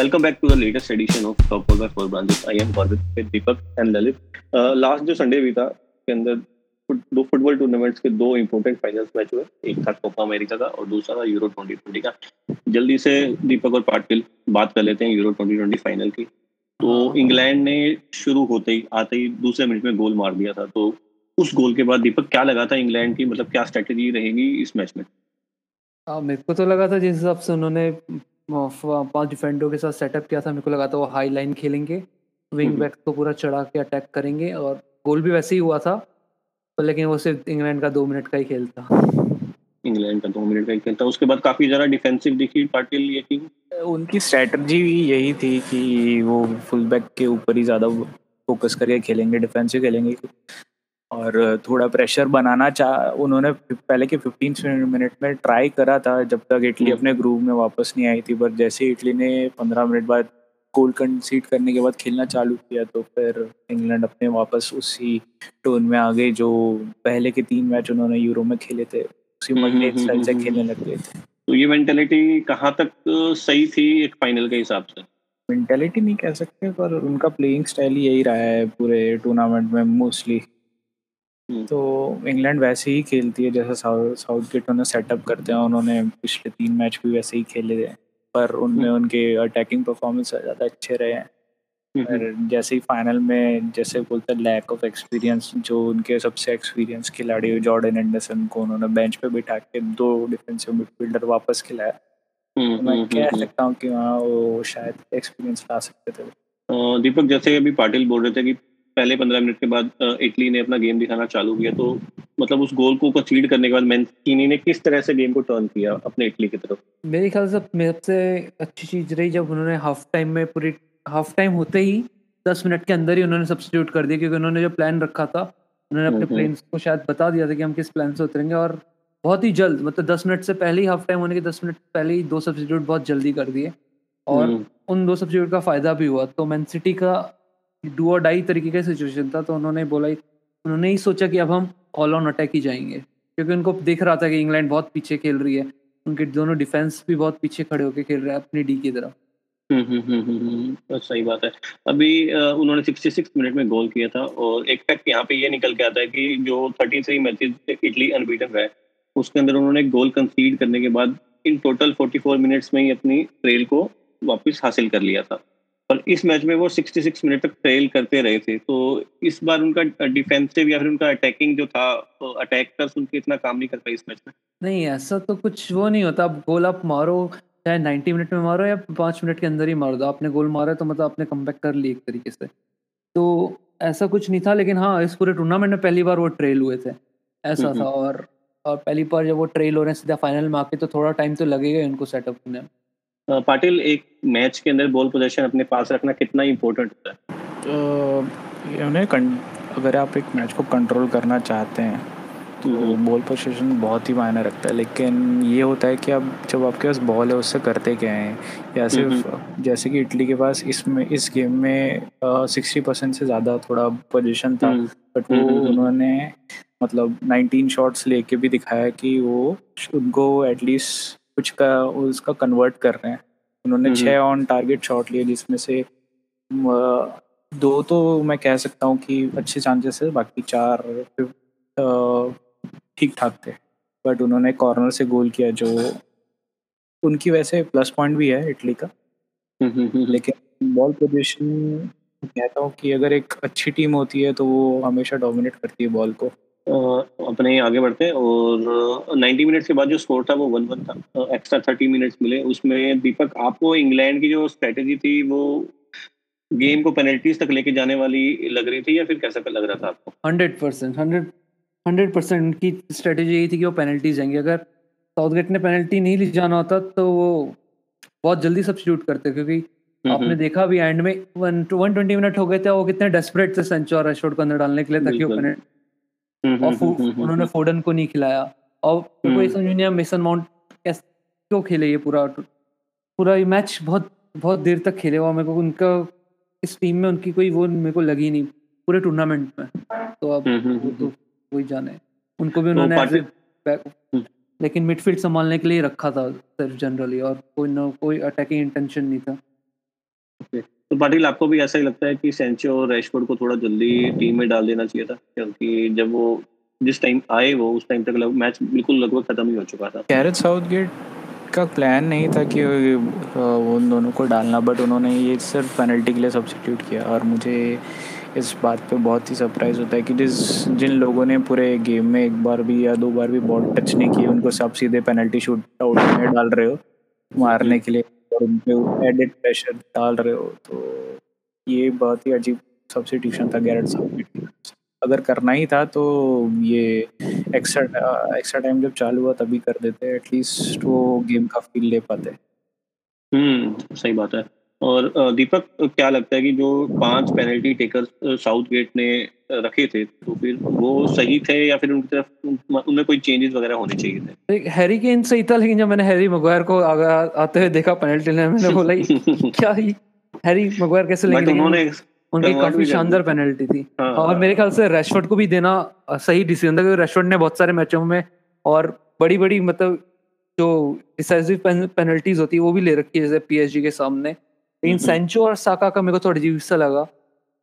welcome back to the latest edition of Top 4 by 4 Branches. I am Gorvit with Deepak and Lalit. Uh, last जो Sunday भी था के अंदर दो football tournaments के दो इंपॉर्टेंट फाइनल्स मैच हुए। एक था कोपा अमेरिका का और दूसरा था यूरो 2020 का। जल्दी से दीपक और पाटिल बात कर लेते हैं यूरो 2020 फाइनल की। तो इंग्लैंड ने शुरू होते ही आते ही दूसरे मिनट में गोल मार दिया था। तो उस गोल के बाद दीपक क्या लगा था इंग्लैंड की? मतलब क्या स्ट्रेटेजी रहेगी इस मैच में? हाँ, मेरे को तो लगा था जिस हिसाब से उन्होंने पाँच डिफेंडरों के साथ सेटअप किया था मेरे को लगा था वो हाई लाइन खेलेंगे। विंग बैक को पूरा चढ़ा के अटैक करेंगे और गोल भी वैसे ही हुआ था तो लेकिन वो सिर्फ़ इंग्लैंड का दो मिनट का ही खेल था। इंग्लैंड का दो मिनट का ही खेल था। उसके बाद काफ़ी ज़्यादा डिफेंसिव दिखी पाटिल ये की उनकी स्ट्रेटजी यही थी कि वो फुल बैक के ऊपर ही ज़्यादा फोकस करके खेलेंगे डिफेंसिव खेलेंगे। और थोड़ा प्रेशर बनाना चाह उन्होंने पहले के फिफ्टीन मिनट में ट्राई करा था जब तक इटली हम्म। अपने ग्रुप में वापस नहीं आई थी पर जैसे इटली ने पंद्रह मिनट बाद गोल कंसीड करने के बाद खेलना चालू किया तो फिर इंग्लैंड अपने वापस उसी टोन में आ गई जो पहले के तीन मैच उन्होंने यूरो में खेले थे उसी हम्म, मगने हम्म, स्टाइल से खेलने लग गए थे तो ये मेंटेलिटी कहाँ तक सही थी एक फाइनल के हिसाब से मेंटेलिटी नहीं कह सकते पर उनका प्लेइंग स्टाइल ही यही रहा है पूरे टूर्नामेंट में मोस्टली हम्म। तो इंग्लैंड वैसे ही खेलती है जैसे साउथ गेट उन्हें सेटअप करते हैं उन्होंने पिछले तीन मैच भी वैसे ही खेले थे पर उनमें हम्म। उनके अटैकिंग परफॉर्मेंस ज़्यादा अच्छे रहे हैं। हम्म, पर जैसे ही फाइनल में जैसे बोलते हैं लैक ऑफ़ एक्सपीरियंस जो उनके सबसे एक्सपीरियंस खिलाड़ी जॉर्डन एंडरसन को उन्होंने बेंच पे बिठा के दो डिफेंसिव मिडफील्डर वापस खिलाया। तो मैं कह सकता हूँ कि वहाँ वो शायद एक्सपीरियंस ला सकते थे। दीपक जैसे अभी पाटिल बोल रहे थे कि पहले पंद्रह मिनट के बाद इटली ने अपना गेम दिखाना चालू किया तो मतलब उस गोल को कंसीड करने के बाद मैंचीनी ने किस तरह से गेम को टर्न किया अपने इटली की तरफ़ मेरे ख्याल से सबसे अच्छी चीज़ रही जब उन्होंने हाफ़ टाइम में पूरी हाफ़ टाइम होते ही दस मिनट के अंदर ही उन्होंने सब्सिट्यूट कर दिया क्योंकि उन्होंने जो प्लान रखा था उन्होंने अपने प्लेन्स हम्म, हम्म। को शायद बता दिया था कि हम किस प्लान से उतरेंगे और बहुत ही जल्द मतलब दस मिनट से पहले ही हाफ़ टाइम होने के दस मिनट पहले ही दो सब्सिट्यूट बहुत जल्दी कर दिए और हम्म। उन दो सब्सिट्यूट का फ़ायदा भी हुआ तो मैन सिटी का डू और डाई तरीके का सिचुएशन था तो उन्होंने बोला उन्होंने ही सोचा कि अब हम ऑल ऑन अटैक ही जाएँगे। क्योंकि उनको दिख रहा था कि इंग्लैंड बहुत पीछे खेल रही है उनके दोनों डिफेंस भी बहुत पीछे खड़े होकर खेल रहे हैं अपनी डी की तरफ़। हम्म, हम्म, हम्म, सही बात है। अभी उन्होंने 66 मिनट में गोल किया था और एक फैक्ट यहाँ पे ये निकल के आता है कि जो 33 मैचेस इटली अनबीटन है उसके अंदर उन्होंने गोल कंसीड करने के बाद इन टोटल 44 मिनट्स में ही अपनी ट्रेल को वापस हासिल कर लिया था। और इस मैच में वो 66 मिनट तक ट्रेल करते रहे थे। तो इस बार उनका डिफेंसिव या फिर उनका अटैकिंग जो था तो अटैकर्स उनके इतना काम नहीं कर पाए इस मैच में। नहीं ऐसा तो कुछ वो नहीं होता। अब गोल आप मारो चाहे 90 मिनट में मारो या पाँच मिनट के अंदर ही मार दो। आपने गोल मारा तो मतलब आपने कम कर ली एक तरीके से। तो ऐसा कुछ नहीं था लेकिन हाँ इस पूरे टूर्नामेंट में पहली बार वो ट्रेल हुए थे। ऐसा हम्म, था हम्म। और और पहली बार जब वो ट्रेल हो रहे हैं सीधा फाइनल में आके तो थोड़ा टाइम तो लगेगा उनको सेटअप करने में। पाटिल एक मैच के अंदर बॉल पोजीशन अपने पास रखना कितना इम्पोर्टेंट होता है? उन्हें अगर आप एक मैच को कंट्रोल करना चाहते हैं तो बॉल पोजीशन बहुत ही मायने रखता है। लेकिन ये होता है कि अब जब आपके पास बॉल है उससे करते क्या हैं? या सिर्फ़ जैसे कि इटली के पास इसमें इस गेम में सिक्सटी परसेंट से ज़्यादा थोड़ा पोजीशन था। बट वो उन्होंने मतलब नाइनटीन शॉट्स लेके भी दिखाया कि वो उनको एटलीस्ट कुछ का उसका कन्वर्ट कर रहे हैं। उन्होंने छः ऑन टारगेट शॉट लिए जिसमें से दो तो मैं कह सकता हूँ कि अच्छे चांसेस है बाकी चार ठीक ठाक थे। बट उन्होंने कॉर्नर से गोल किया जो उनकी वैसे प्लस पॉइंट भी है इटली का। लेकिन बॉल पोजीशन कहता हूँ कि अगर एक अच्छी टीम होती है तो वो हमेशा डोमिनेट करती है बॉल को। अपने आगे बढ़ते हैं और 90 मिनट के बाद जो स्कोर था वो वन वन था। एक्स्ट्रा 30 मिनट्स मिले। उसमें दीपक आपको इंग्लैंड की जो स्ट्रेटेजी थी वो गेम को पेनल्टीज तक लेके जाने वाली लग रही थी या फिर कैसा लग रहा था आपको? Hundred percent hundred hundred percent उनकी स्ट्रेटेजी यही थी कि वो पेनल्टी जाएँगे। अगर साउथगेट ने पेनल्टी नहीं ले जाना होता तो वो बहुत जल्दी सब्सिट्यूट करते क्योंकि हम्म, आपने हम्म। देखा भी एंड में वन वन ट्वेंटी मिनट हो गए थे वो कितने डेस्परेट थे सेंचो और को अंदर डालने के लिए ताकि वो पेनल्टी और हम्म, हम्म, उन्होंने फोडन को नहीं खिलाया। और कोई समझ नहीं मेसन माउंट कैसे क्यों खेले ये पूरा पूरा ये मैच बहुत बहुत देर तक खेले हुआ मेरे को उनका इस टीम में उनकी कोई वो मेरे को लगी नहीं पूरे टूर्नामेंट में। तो अब तो कोई जाने। उनको भी तो उन्होंने लेकिन मिडफील्ड संभालने के लिए रखा था सिर्फ़ जनरली और कोई ना कोई अटैकिंग इंटेंशन नहीं था। तो पाटिल, आपको भी ऐसा ही लगता है कि सेंचो और रैशफोर्ड को थोड़ा जल्दी टीम में डाल देना चाहिए था? क्योंकि जब वो जिस टाइम आए वो, उस टाइम तक मैच बिल्कुल लगभग खत्म ही हो चुका था। कैरेट साउथगेट का प्लान नहीं था कि उन दोनों को डालना बट उन्होंने ये सिर्फ़ पेनल्टी के लिए सब्सिट्यूट किया। और मुझे इस बात पे बहुत ही सरप्राइज़ होता है कि जिस, जिन लोगों ने पूरे गेम में एक बार भी या दो बार भी बॉल टच नहीं की उनको सब सीधे पेनल्टी शूट आउट में डाल रहे हो, मारने के लिए। और उन एडिट प्रेशर डाल रहे हो तो ये बहुत ही अजीब सब्सिट्यूशन था गैरेट साउथगेट अगर करना ही था तो ये एक्स्ट्रा एक्स्ट्रा टाइम जब चालू हुआ, तभी कर देते एटलीस्ट वो गेम का फील ले पाते। हम्म सही बात है। और दीपक, क्या लगता है कि जो पाँच पेनल्टी टेकर साउथ गेट ने रखे थे तो फिर वो सही थे या फिर उनकी तरफ़ उनमें कोई चेंजेस वगैरह होने चाहिए थे? हैरी केन सही था लेकिन जब मैंने हैरी मगवायर को आते हुए देखा पेनल्टी लेने मैंने बोला क्या ही? हैरी मगवायर कैसे लेंगे? उन्होंने उनकी काफ़ी शानदार पेनल्टी थी। हाँ, और मेरे ख्याल से रेशवर्ड को भी देना सही डिसीज़न था क्योंकि रेशवर्ड ने बहुत सारे मैचों में और बड़ी बड़ी मतलब जो डिसाइसिव पेनल्टीज होती है वो भी ले रखी है जैसे पीएसजी के सामने। लेकिन सेंचो और साका का मेरे को थोड़ा अजीब सा लगा।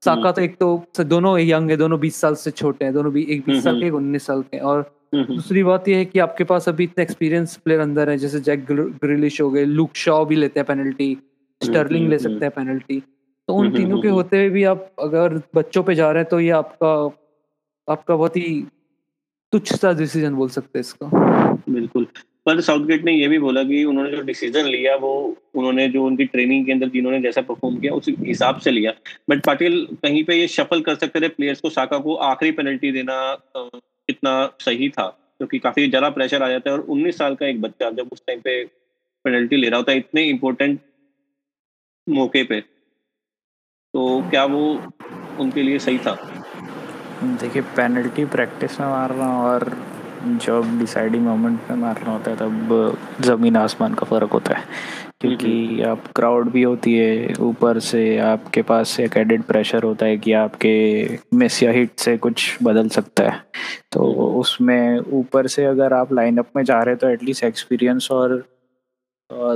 साका तो एक तो दोनों यंग है दोनों बीस साल से छोटे हैं दोनों भी एक बीस साल के एक उन्नीस साल के। और दूसरी बात यह है कि आपके पास अभी इतने एक्सपीरियंस प्लेयर अंदर है जैसे जैक ग्रिलिश हो गए लुक शॉ भी लेते हैं पेनल्टी स्टर्लिंग ले सकते हैं पेनल्टी तो उन तीनों के होते हुए भी आप अगर बच्चों पे जा रहे हैं तो ये आपका आपका बहुत ही तुच्छ सा डिसीज़न बोल सकते हैं इसका। बिल्कुल। पर साउथगेट ने ये भी बोला कि उन्होंने जो डिसीज़न लिया, वो उन्होंने जो उनकी ट्रेनिंग के अंदर जिन्होंने जैसा परफॉर्म किया, उस हिसाब से लिया। बट पाटिल, कहीं पे ये शफल कर सकते थे प्लेयर्स को, साका को आखिरी पेनल्टी देना कितना सही था? क्योंकि काफ़ी जरा प्रेशर आ जाता है और उन्नीस साल का एक बच्चा जब उस टाइम पे पेनल्टी ले रहा होता है इतने इम्पोर्टेंट मौके पे तो क्या वो उनके लिए सही था? देखिए पेनल्टी प्रैक्टिस में मार रहा हूँ और जब डिसाइडिंग मोमेंट में मारना होता है तब ज़मीन आसमान का फ़र्क होता है। क्योंकि आप क्राउड भी होती है ऊपर से आपके पास एक एडेड प्रेशर होता है कि आपके मिस या हिट से कुछ बदल सकता है। तो उसमें ऊपर से अगर आप लाइनअप में जा रहे हैं तो एटलीस्ट एक्सपीरियंस और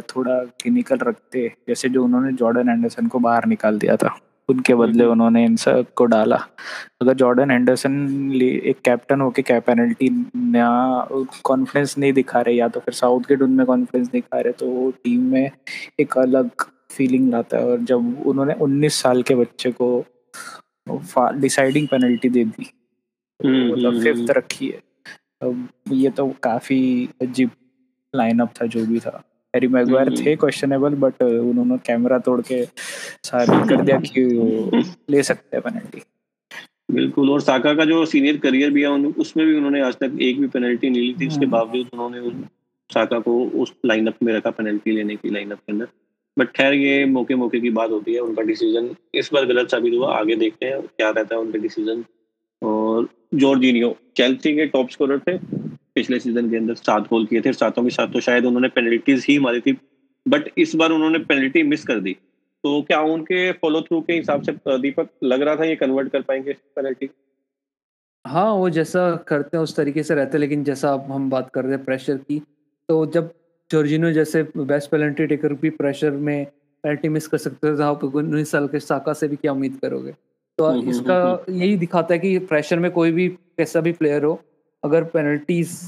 थोड़ा क्लिनिकल रखते जैसे जो उन्होंने जॉर्डन एंडरसन को बाहर निकाल दिया था। उनके बदले उन्होंने इन सबको डाला। अगर जॉर्डन एंडरसन एक कैप्टन होके क्या पेनल्टी कॉन्फिडेंस नहीं दिखा रहे या तो फिर साउथ गेट उनमें कॉन्फिडेंस दिखा रहे तो वो टीम में एक अलग फीलिंग लाता है। और जब उन्होंने 19 साल के बच्चे को डिसाइडिंग पेनल्टी दे दी तो मतलब फिफ्थ रखी है। अब ये तो काफ़ी अजीब लाइनअप था जो भी था। हैरी मैगवायर हम्म। थे क्वेश्चनेबल बट उन्होंने कैमरा तोड़ के साबित कर दिया कि वो ले सकते हैं पेनल्टी बिल्कुल और साका का जो सीनियर करियर भी है उसमें भी उन्होंने आज तक एक भी पेनल्टी नहीं ली थी। उसके हम्म। बावजूद उन्होंने साका को उस लाइनअप में रखा पेनल्टी लेने की लाइनअप के अंदर। बट खैर ये मौके मौके की बात होती है उनका डिसीज़न इस बार गलत साबित हुआ। आगे देखते हैं क्या रहता है उनका डिसीज़न और जॉर्जिनियो चेल्सी के टॉप स्कोरर थे। पिछले सीज़न के अंदर सात गोल किए थे सातों के साथ तो शायद उन्होंने पेनल्टीज ही मारी थी बट इस बार उन्होंने पेनल्टी मिस कर दी। तो क्या उनके फॉलो थ्रू के हिसाब से दीपक लग रहा था ये कन्वर्ट कर पाएँगे पेनल्टी हाँ वो जैसा करते हैं उस तरीके से रहते हैं लेकिन जैसा हम बात कर रहे हैं प्रेशर की तो जब जॉर्जिनो जैसे बेस्ट पेनल्टी टेकर भी प्रेशर में पेनल्टी मिस कर सकते थे आप उन्नीस साल के साका से भी क्या उम्मीद करोगे? तो हम्म, हम्म, इसका हम्म, यही दिखाता है कि प्रेशर में कोई भी कैसा भी प्लेयर हो अगर पेनल्टीज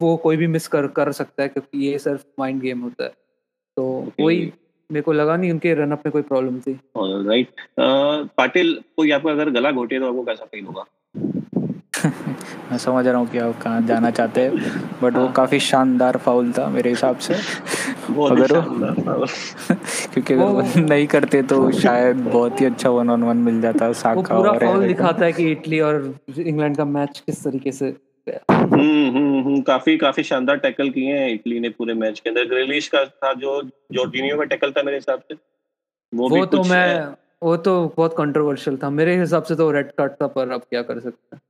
वो कोई भी मिस कर कर सकता है क्योंकि ये सिर्फ़ माइंड गेम होता है। तो कोई मेरे को लगा नहीं उनके रनअप में कोई प्रॉब्लम थी। राइट पाटिल कोई आपको अगर गला घोटे तो आपको कैसा फील होगा? मैं समझ रहा हूँ कि आप कहाँ जाना चाहते हैं बट वो हाँ। काफ़ी शानदार फाउल था मेरे हिसाब से। अगर वो क्योंकि अगर वो नहीं करते तो शायद बहुत ही अच्छा वन ऑन वन मिल जाता साका पूरा फाउल दिखाता है कि इटली और इंग्लैंड का मैच किस तरीके से हम्म हम्म हम्म काफ़ी काफ़ी शानदार टैकल किए हैं इटली ने पूरे मैच के अंदर। ग्रेलिश का था जो जॉर्जिनियो का टैकल था मेरे हिसाब से। वो, वो तो मैं वो तो बहुत कंट्रोवर्शियल था। मेरे हिसाब से तो रेड कार्ड था पर अब क्या कर सकते हैं?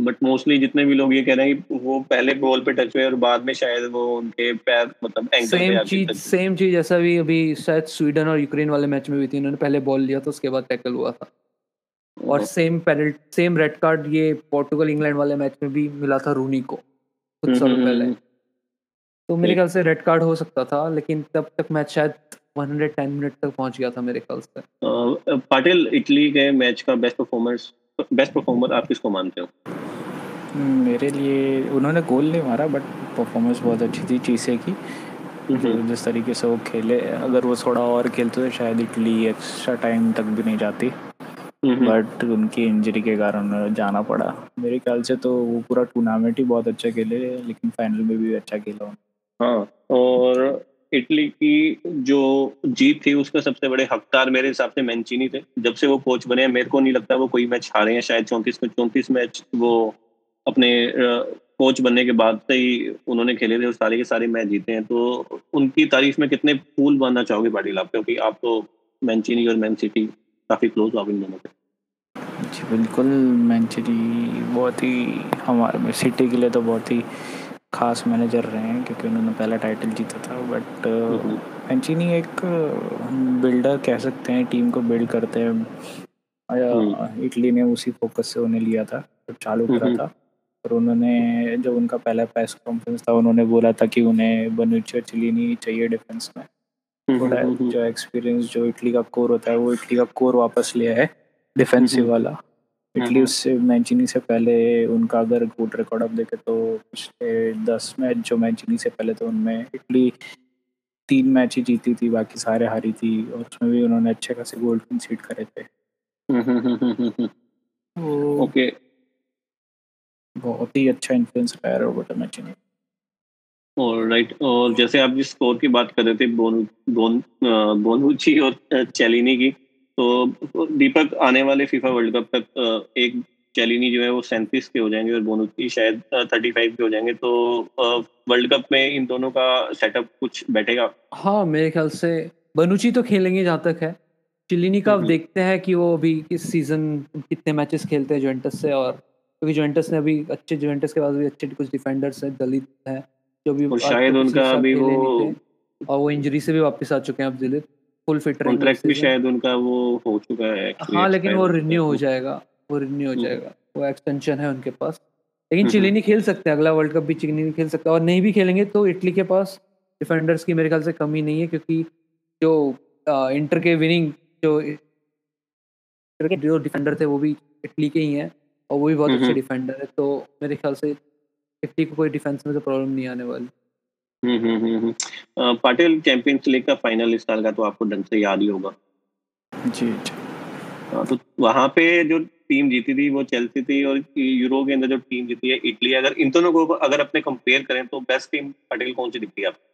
बट मोस्टली जितने भी लोग ये कह रहे हैं वो पहले बॉल पे टच हुए और बाद में शायद वो उनके पैर मतलब एंकल सेम चीज़ सेम चीज़ जैसा भी अभी शायद स्वीडन और यूक्रेन वाले मैच में भी थी उन्होंने पहले बॉल लिया था उसके बाद टैकल हुआ था। और same penalty same red card ये पोर्टुगल इंग्लैंड वाले मैच में भी मिला था रूनी को कुछ साल हम्म, हम्म, पहले। हम्म। तो मेरे ख्याल से रेड कार्ड हो सकता था लेकिन तब तक मैच शायद 110 मिनट तक पहुँच गया था मेरे ख्याल से। पाटिल इटली के मैच का बेस्ट परफॉर्मेंस बेस्ट परफॉर्मर आप किसको मानते हो? मेरे लिए उन्होंने गोल नहीं मारा बट परफॉर्मेंस बहुत अच्छी थी चीसे की। जो जिस तरीके से वो खेले अगर वो थोड़ा और खेलते तो शायद इटली एक्स्ट्रा टाइम तक भी नहीं जाती। बट उनकी इंजरी के कारण जाना पड़ा। मेरे ख्याल से तो वो पूरा टूर्नामेंट ही बहुत अच्छा खेले लेकिन फाइनल में भी अच्छा खेला हाँ और इटली की जो जीत थी उसका सबसे बड़े हकदार मेरे हिसाब से मैंचीनी थे। जब से वो कोच बने हैं मेरे को नहीं लगता वो कोई मैच हारे हैं शायद चौंतीस में चौंतीस मैच वो अपने कोच बनने के बाद से ही उन्होंने खेले थे और सारे के सारे मैच जीते हैं। तो उनकी तारीफ़ में कितने फूल बांधना चाहोगे पाटिल आप? क्योंकि आप तो मैनचीनी और मैन सिटी काफ़ी क्लोज हो आप इन दोनों के जी बिल्कुल। मैनचेरी बहुत ही हमारे सिटी के लिए तो बहुत ही खास मैनेजर रहे हैं क्योंकि उन्होंने पहला टाइटल जीता था। बट मैनचीनी एक बिल्डर कह सकते हैं टीम को बिल्ड करते हैं। इटली ने उसी फोकस से उन्हें लिया था जब चालू करा था। और उन्होंने जब उनका पहला प्रेस कॉन्फ्रेंस था उन्होंने बोला था कि उन्हें बनुची चिलीनी चाहिए डिफेंस में। थोड़ा जो एक्सपीरियंस जो इटली का कोर होता है वो इटली का कोर वापस लिया है डिफेंसिव वाला। इटली उससे मैंचिनी से पहले उनका अगर गुड रिकॉर्ड आप देखे तो पिछले दस मैच जो मैंचिनी से पहले तो उनमें इटली तीन मैच ही जीती थी बाकी सारे हारी थी और उसमें भी उन्होंने अच्छे खासे गोल्ड कंसीड करे थे। ओके बहुत ही अच्छा इन्फ्लुएंस रहा है रोबोटो मैंचिनी और राइट और जैसे आप जिस स्कोर की बात कर रहे थे बोन बोन बोनुची और चैलिनी की तो दीपक आने वाले फीफा वर्ल्ड कप तक एक चैलिनी जो है वो सैंतीस के हो जाएँगे और बोनुची शायद थर्टी फाइव के हो जाएँगे तो वर्ल्ड कप में इन दोनों का सेटअप कुछ बैठेगा? हाँ मेरे ख्याल से बनुची तो खेलेंगे जहाँ तक है। चिलिनी का देखते हैं कि वो अभी किस सीज़न कितने मैचेस खेलते हैं जुवेंटस से और क्योंकि जुवेंटस ने अभी अच्छे जुवेंटस के पास भी अच्छे कुछ डिफेंडर्स हैं दलित है जो भी और शायद उनका अभी वो और वो इंजरी से भी वापस आ चुके हैं अब दलित फुल फिट कॉन्ट्रैक्ट भी शायद उनका वो हो चुका है हाँ लेकिन वो रिन्यू हो जाएगा वो रिन्यू हो जाएगा वो एक्सटेंशन है उनके पास। लेकिन चिलिनी खेल सकते अगला वर्ल्ड कप भी चिली नहीं खेल सकता और नहीं भी खेलेंगे तो इटली के पास डिफेंडर्स की मेरे ख्याल से कमी नहीं है क्योंकि जो आ, इंटर के विनिंग जो जो डिफेंडर थे वो भी इटली के ही हैं। और वो भी बहुत अच्छे डिफेंडर है तो मेरे ख्याल से इटली को कोई डिफेंस में तो प्रॉब्लम नहीं आने वाली। पाटिल चैंपियंस लीग का फाइनल इस साल का तो आपको ढंग से याद ही होगा। जी जी। तो वहाँ पे जो टीम जीती थी वो चेल्सी थी और यूरो के अंदर जो टीम जीती है इटली अगर इन दोनों को अगर अपने कंपेयर करें तो बेस्ट टीम पाटिल कौन सी दिखती है आपको?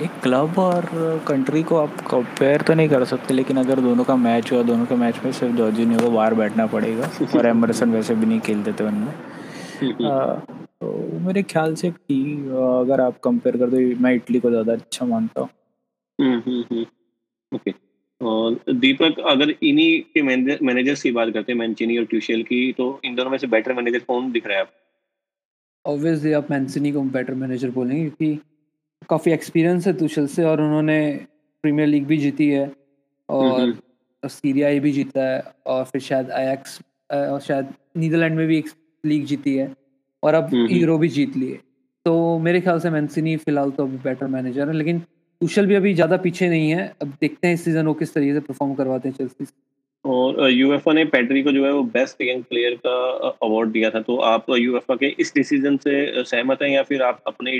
एक क्लब और कंट्री को आप कंपेयर तो नहीं कर सकते लेकिन अगर दोनों का मैच हुआ दोनों के मैच में सिर्फ़ जॉर्जिनियो को बाहर बैठना पड़ेगा और एमरसन वैसे भी नहीं खेलते थे उनमें। तो मेरे ख्याल से टी अगर आप कंपेयर कर दो मैं इटली को ज़्यादा अच्छा मानता हूँ। ओके और दीपक अगर इन्हीं के मैनेजर्स की बात करते हैं मैंचिनी और ट्यूशेल की तो इन दोनों में से बेटर मैनेजर कौन दिख रहा है आप ऑब्वियसली आप मैंसिनी को बेटर मैनेजर बोलेंगे क्योंकि काफ़ी एक्सपीरियंस है तुशल से और उन्होंने प्रीमियर लीग भी जीती है और सीरिया भी जीता है और फिर शायद आयक्स और शायद नीदरलैंड में भी एक लीग जीती है और अब यूरो भी जीत लिए तो मेरे ख्याल से मैंसिनी फ़िलहाल तो अभी बेटर मैनेजर है लेकिन तुशल भी अभी ज़्यादा पीछे नहीं है। अब देखते हैं इस सीज़न वो किस तरीके से परफॉर्म करवाते हैं चेल्सी और यूएफए ने पैड्री को जो है वो बेस्ट यंग प्लेयर का अवार्ड दिया था। तो आप यूएफए के इस डिसीज़न से सहमत हैं या फिर आप अपने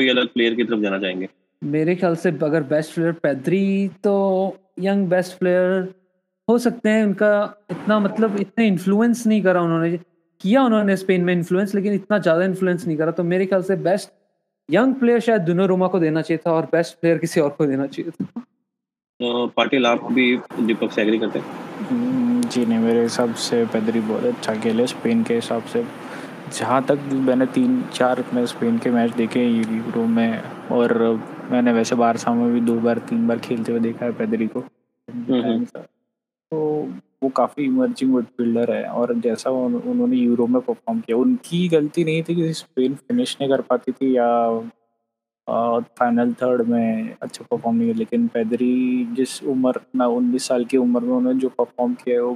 कोई अलग प्लेयर की तरफ़ जाना चाहेंगे? मेरे ख्याल से अगर बेस्ट प्लेयर पैद्री तो यंग बेस्ट प्लेयर हो सकते हैं। उनका इतना मतलब इतने इन्फ्लुएंस नहीं करा उन्होंने किया उन्होंने स्पेन में इन्फ्लुएंस लेकिन इतना ज़्यादा इन्फ्लुएंस नहीं करा। तो मेरे ख्याल से बेस्ट यंग प्लेयर शायद दोनों रोमा को देना चाहिए था और बेस्ट प्लेयर किसी और को देना चाहिए था। तो पाटिल आप भी दीपक से एग्री करते हैं? जी नहीं मेरे हिसाब से पैदरी बहुत अच्छा खेले। स्पेन के हिसाब से जहाँ तक मैंने तीन चार में स्पेन के मैच देखे हैं यूरो में और मैंने वैसे बारसा में भी दो बार तीन बार खेलते हुए देखा है पैदरी को तो वो काफ़ी इमर्जिंग मिडफील्डर है और जैसा उन, उन्होंने यूरो में परफॉर्म किया उनकी गलती नहीं थी कि स्पेन फिनिश नहीं कर पाती थी या फाइनल थर्ड में अच्छा परफॉर्म नहीं किया लेकिन पैदरी जिस उम्र ना उन्नीस साल की उम्र में उन्होंने जो परफॉर्म किया है वो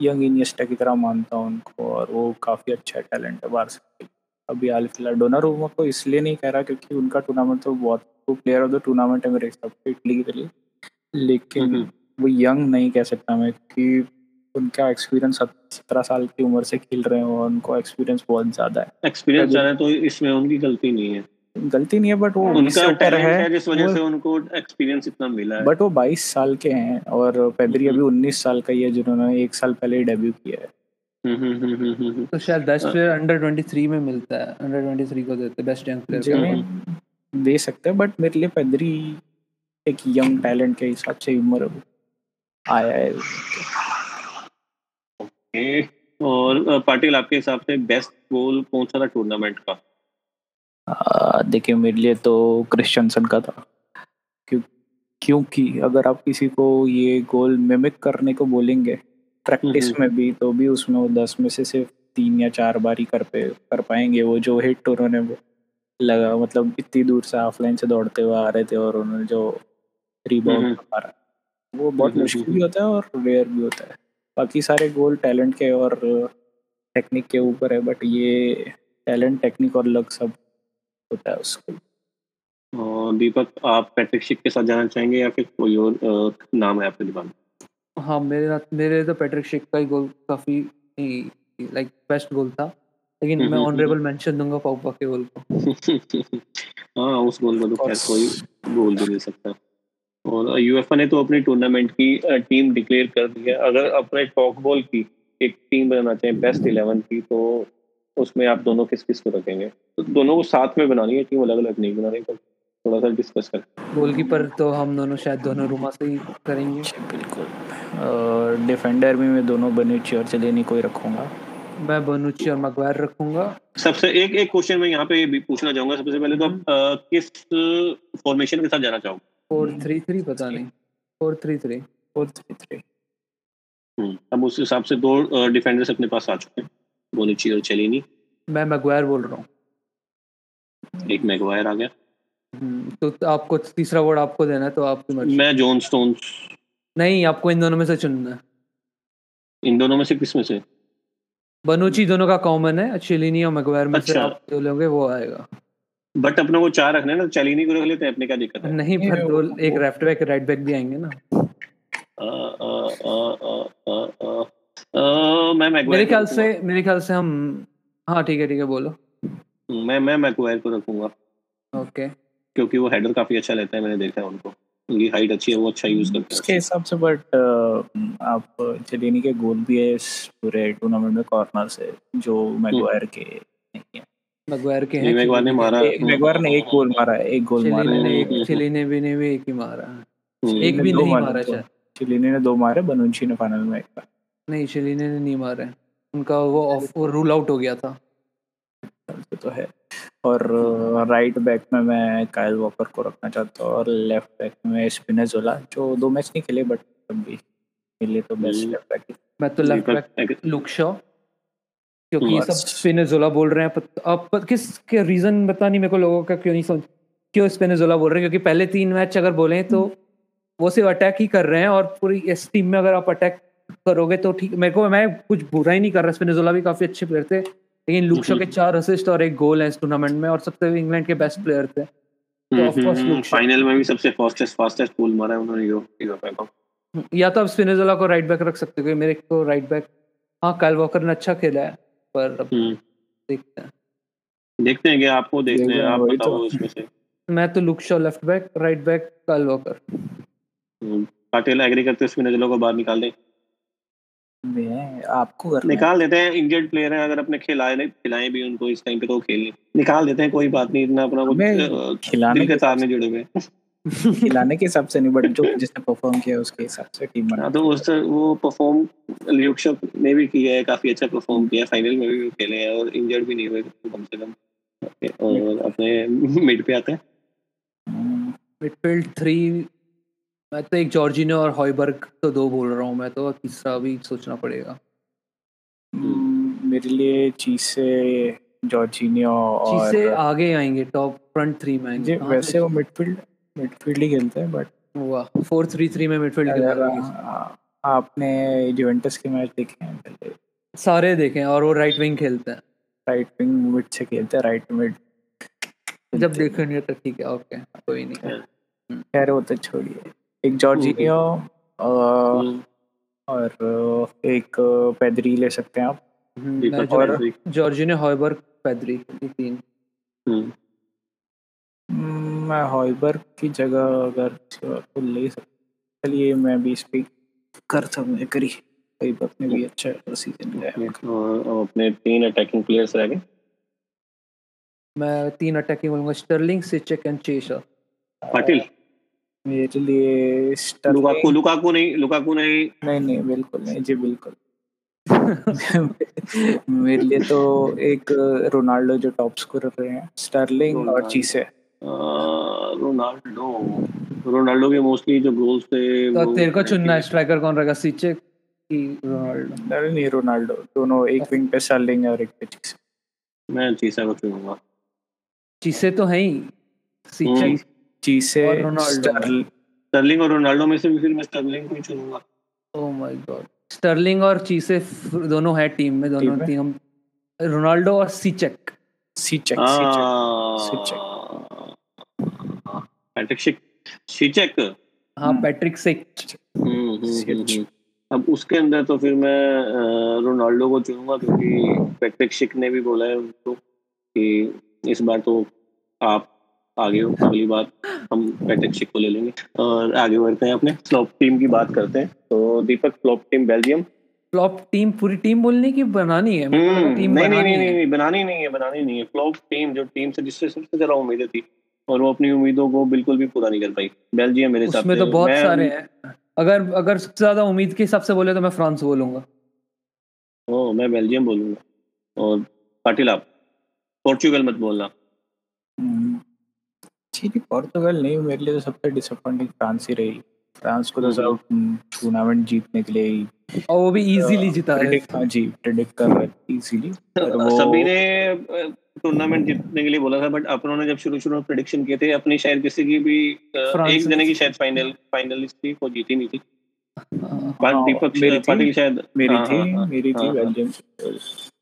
यंग इनियस्टा की तरह मानता हूँ उनको और वो काफ़ी अच्छा टैलेंट है बार से। अभी हाल फ़िलहाल डोनारोमा को इसलिए नहीं कह रहा क्योंकि उनका टूर्नामेंट तो बहुत वो प्लेयर ऑफ़ द टूर्नामेंट है मेरे हिसाब से इटली के लिए लेकिन वो यंग नहीं कह सकता मैं कि उनका एक्सपीरियंस सत्रह साल की उम्र से खेल रहे हैं और उनको एक्सपीरियंस बहुत ज़्यादा है। एक्सपीरियंस ज़्यादा तो इसमें उनकी गलती नहीं है। गलती नहीं है बट वो उनका टैलेंट है। जिस वजह से उनको एक्सपीरियंस इतना मिला है। बट वो 22 साल के हैं और पेदरी अभी 19 साल का ही है जिन्होंने एक साल पहले डेब्यू किया है। तो शायद बेस्ट प्लेयर अंडर 23 में मिलता है। अंडर 23 को देते बेस्ट यंग प्लेयर दे सकते हैं बट मेरे लिए पेदरी एक यंग टैलेंट के हिसाब से उम्र आया है। ओके और पाटिल आपके हिसाब से बेस्ट गोल कौन सा था टूर्नामेंट का? देखिए मेरे लिए तो क्रिश्चियनसन का था। क्यों क्योंकि अगर आप किसी को ये गोल मिमिक करने को बोलेंगे प्रैक्टिस में भी तो भी उसमें वो दस में से सिर्फ़ तीन या चार बार ही कर पे कर पाएँगे वो जो हिट उन्होंने वो लगा मतलब इतनी दूर से ऑफलाइन से दौड़ते हुए आ रहे थे और उन्होंने जो रिबाउंड मारा वो बहुत मुश्किल भी होता है और रेयर भी होता है। बाकी सारे गोल टैलेंट के और टेक्निक के ऊपर है बट ये टैलेंट टेक्निक और लग सब होता है उसको। दीपक आप पैट्रिक शिक के साथ जाना चाहेंगे या फिर कोई और नाम है आपके दिमाग में? हाँ मेरे मेरे तो पैट्रिक शिक का ही गोल काफ़ी लाइक बेस्ट गोल था। लेकिन मैं ऑनरेबल मेंशन दूँगा पाउपा के गोल को। हाँ उस गोल को तो खैर कोई गोल भी नहीं सकता। और यूएफए ने तो अपनी टूर्नामेंट की टीम डिक्लेयर कर दी है। अगर अपने टॉक बॉल की एक टीम बनाना चाहें बेस्ट इलेवन की तो उसमें आप दोनों किस किस को रखेंगे? तो दोनों को साथ में बनानी है टीम अलग अलग नहीं बनानी तो थोड़ा सा डिस्कस कर। गोलकीपर तो हम दोनों शायद दोनों रूमा से ही करेंगे। बिल्कुल। और डिफेंडर में मैं दोनों बनुची और चलेनी कोई रखूँगा। मैं बनुची और मगवायर रखूँगा। सबसे एक एक क्वेश्चन मैं यहाँ पे भी पूछना चाहूँगा। सबसे पहले तो आप। किस फॉर्मेशन के साथ जाना चाहोगे? फोर थ्री थ्री पता नहीं। Four three three four three three अब उस हिसाब से दो डिफेंडर्स अपने पास आ चुके हैं। बोनुची और चेलिनी मैं मैगवायर बोल रहा हूँ। एक मैगवायर आ गया। हम्म, तो आपको तीसरा वर्ड आपको देना है तो आपकी मर्ज़ी। मैं जॉन स्टोन्स नहीं आपको इन दोनों में से चुनना है। इन दोनों में से किसमें से? बनुची दोनों का कॉमन है चेलिनी और मैगवायर में अच्छा। से आप जो लोगे वो आएगा। बट अपने को चार रखने ना चेलिनी को रख लेते हैं अपने क्या दिक्कत है? नहीं पर दो एक लेफ़्ट बैक राइट बैक भी आएँगे ना। मैं मेरे ख्याल से मेरे ख्याल से हम हाँ ठीक है ठीक है बोलो। मैं मैं मैक्वायर को रखूँगा। ओके। क्योंकि वो हेडर काफ़ी अच्छा लेता है मैंने देखा है उनको। उनकी हाइट अच्छी है वो अच्छा यूज़ करते हैं। उसके हिसाब से बट आप चलिनी के गोल भी है इस पूरे टूर्नामेंट में कॉर्नर से जो मैक्वायर के नहीं है। मैक्वायर के हैं मैक्वायर ने मारा। मैक्वायर ने एक गोल मारा है एक गोल मारा। है एक चिलिने भी ने भी एक ही मारा। एक भी नहीं मारा शायद। चिलिने ने दो मारे बनुची ने फाइनल में एक नहीं शिलीने ने नहीं मारे। उनका वो ऑफ़ वो रूल आउट हो गया था। तो है। और राइट बैक में मैं कायल वॉकर को रखना चाहता हूँ और लेफ़्ट बैक में स्पिनेजोला जो दो मैच नहीं खेले बट तब भी खेले तो बेस्ट लेफ़्ट बैक मैं तो लेफ़्ट बैक लुक शॉ क्योंकि ये सब स्पिनेजोला बोल रहे हैं। आप किस के रीजन बता नहीं मेरे को लोगों का क्यों नहीं समझ क्यों स्पिनेजोला बोल रहे हैं? क्योंकि पहले तीन मैच अगर बोले तो वो सिर्फ़ अटैक ही कर रहे हैं और पूरी इस टीम में अगर आप अटैक करोगे तो ठीक। मेरे को मैं कुछ बुरा ही नहीं कर रहा। स्पिनेजोला भी काफ़ी अच्छे प्लेयर थे। लेकिन लुक्शो के चार असिस्ट और एक गोल है इस टूर्नामेंट में और सबसे इंग्लैंड के बेस्ट प्लेयर थे। तो फाइनल में भी सबसे फास्टेस्ट फास्टेस्ट गोल मारा है उन्होंने यो या तो अब स्पिनेजोला को राइट बैक रख सकते हो मेरे को राइट बैक हाँ काइल वॉकर ने अच्छा खेला है पर अब हम्म। देखते हैं। देखते हैं कि आपको देखते हैं आप बताओ उसमें से। मैं तो look left back right back Kyle Walker Patil agree करते हैं स्पिनेजोला को बाहर निकाल दें। आपको करना निकाल देते हैं इंजर्ड प्लेयर हैं अगर अपने खिलाए खिलाएँ भी उनको इस टाइम पे तो खेल निकाल देते हैं कोई बात नहीं इतना अपना कुछ खिलाने के तार में जुड़े हुए। खिलाने के हिसाब से नहीं बट जो जिसने परफॉर्म किया उसके हिसाब से टीम बना। हाँ, तो उस वो परफॉर्म ल्यूकशप ने भी किया है काफ़ी अच्छा परफॉर्म किया फाइनल में भी खेले हैं और इंजर्ड भी नहीं हुए कम से कम। और अपने मिड पे आते हैं। मिडफील्ड थ्री मैं तो एक जॉर्जिनो और हॉयबर्ग तो दो बोल रहा हूँ मैं तो तीसरा भी सोचना पड़ेगा। मेरे लिए चीज़ से जॉर्जिनियो और से आगे आएँगे टॉप फ्रंट थ्री में आएँगे। वैसे वो मिडफील्ड मिडफील्ड ही खेलते हैं बट वाह फोर थ्री थ्री में मिडफील्ड खेलते आपने जुवेंटस के मैच देखे हैं पहले? सारे देखे और वो राइट विंग खेलते हैं। राइट विंग मिड से खेलते हैं राइट मिड जब देखो नहीं तो ठीक है ओके कोई नहीं। खैर वो तो छोड़िए। एक जॉर्जिनियो हम्म, और एक पेदरी ले सकते हैं आप। हम्म, और- चौधरी, जॉर्जिनो हॉयबर्ग पेद्री तीन। हम्म, मैं हॉयबर्ग की जगह अगर को ले सकता चलिए मैं भी स्पीक कर सकूँ करी। हॉयबर्ग ने भी अच्छा सीज़न लिया और और अपने तीन अटैकिंग प्लेयर्स रह गए? मैं तीन अटैकिंग बोलूँगा Sterling Schick and Chiesa Patil? मेरे लिए लुकाकू लुकाकू नहीं लुकाकू नहीं। नहीं नहीं बिल्कुल नहीं जी बिल्कुल। मेरे लिए तो एक रोनाल्डो जो टॉप स्कोरर रहे हैं स्टर्लिंग और रोनाल्डो। Chiesa Ronaldo. रोनाल्डो के मोस्टली जो गोल्स थे तो तेरे को चुनना है स्ट्राइकर कौन रहेगा सिचेक की रोनाल्डो? अरे नहीं रोनाल्डो। दोनों एक विंग पे स्टर्लिंग है और एक पे चीसे मैं चीसा को चुनूँगा। चीसे तो है ही। Schick Ronaldo. स्टर्ल स्टर्लिंग और रोनाल्डो में से भी फिर मैं स्टर्लिंग को ही चुनूँगा ओह माय गॉड स्टर्लिंग और चीसे दोनों है टीम में दोनों टीम में? टीम रोनाल्डो और सिचेक सीचेक हाँ। सीचेक पैट्रिक शिक हाँ। पैट्रिक सिक हम्म, हम्म, हम्म। हम्म। अब उसके अंदर तो फिर मैं रोनाल्डो को चुनूँगा क्योंकि पैट्रिक शिक ने भी बोला है उनको कि इस बार तो आप आगे अगली बार हम पैट्रिक शिक को ले लेंगे। और आगे बढ़ते हैं अपने फ्लॉप टीम की बात करते हैं। तो Deepak flop team Belgium flop team पूरी टीम बोलने की बनानी है? को लगा हम्म, टीम नहीं नहीं बनानी नहीं नहीं बनानी नहीं है बनानी नहीं है। फ्लॉप टीम जो टीम से जिससे सबसे ज़्यादा उम्मीदें थी और वो अपनी उम्मीदों को बिल्कुल भी पूरा नहीं कर पाई। बेल्जियम मेरे हिसाब से तो बहुत सारे हैं। अगर अगर सबसे ज़्यादा उम्मीद के हिसाब से बोले तो मैं फ्रांस बोलूँगा। ओ मैं बेल्जियम बोलूँगा। और पाटिल आप पोर्चुगल मत बोलना। जी जी पोर्तुगल नहीं मेरे लिए तो सबसे डिसअपॉइंटिंग फ्रांस ही रही फ्रांस को तो। सब टूर्नामेंट जीतने के लिए ही और वो भी इजीली जिता है हाँ जी प्रेडिक्ट कर रहे थे इजीली सभी ने टूर्नामेंट जीतने के लिए बोला था बट अपनों ने जब शुरू शुरू में प्रेडिक्शन किए थे अपनी शायद किसी की भी एक जने की शायद फाइनल फाइनलिस्ट थी वो जीती नहीं थी हाँ, बट हाँ, दीपक मेरी थी। पाटिल शायद मेरी हाँ, थी हाँ, हाँ, मेरी थी हाँ, हाँ। बेल्जियम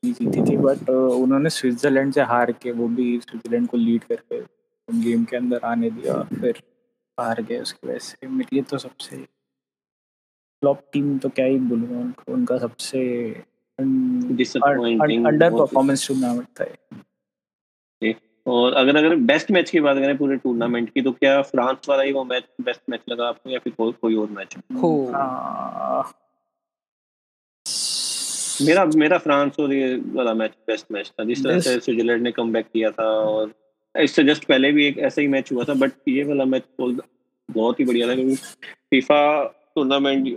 जीती थी बट उन्होंने स्विट्जरलैंड से हार के वो भी स्विट्जरलैंड को लीड करके गेम के अंदर आने दिया और फिर हार गए उसकी वजह से। मेरे लिए तो सबसे फ्लॉप टीम तो क्या ही बोलूँगा उनको उनका सबसे अंडर परफॉर्मेंस टूर्नामेंट था और अगर अगर बेस्ट मैच की बात करें पूरे टूर्नामेंट की तो क्या फ्रांस वाला ही वो मैच बेस्ट मैच लगा आपको या फिर कोई कोई और मैच हो। हाँ, मेरा मेरा फ्रांस और ये वाला मैच बेस्ट मैच था जिस तरह से स्विट्जरलैंड ने कम किया था और इससे जस्ट पहले भी एक ऐसा ही मैच हुआ था बट ये वाला मैच बहुत ही बढ़िया था क्योंकि फीफा टूर्नामेंट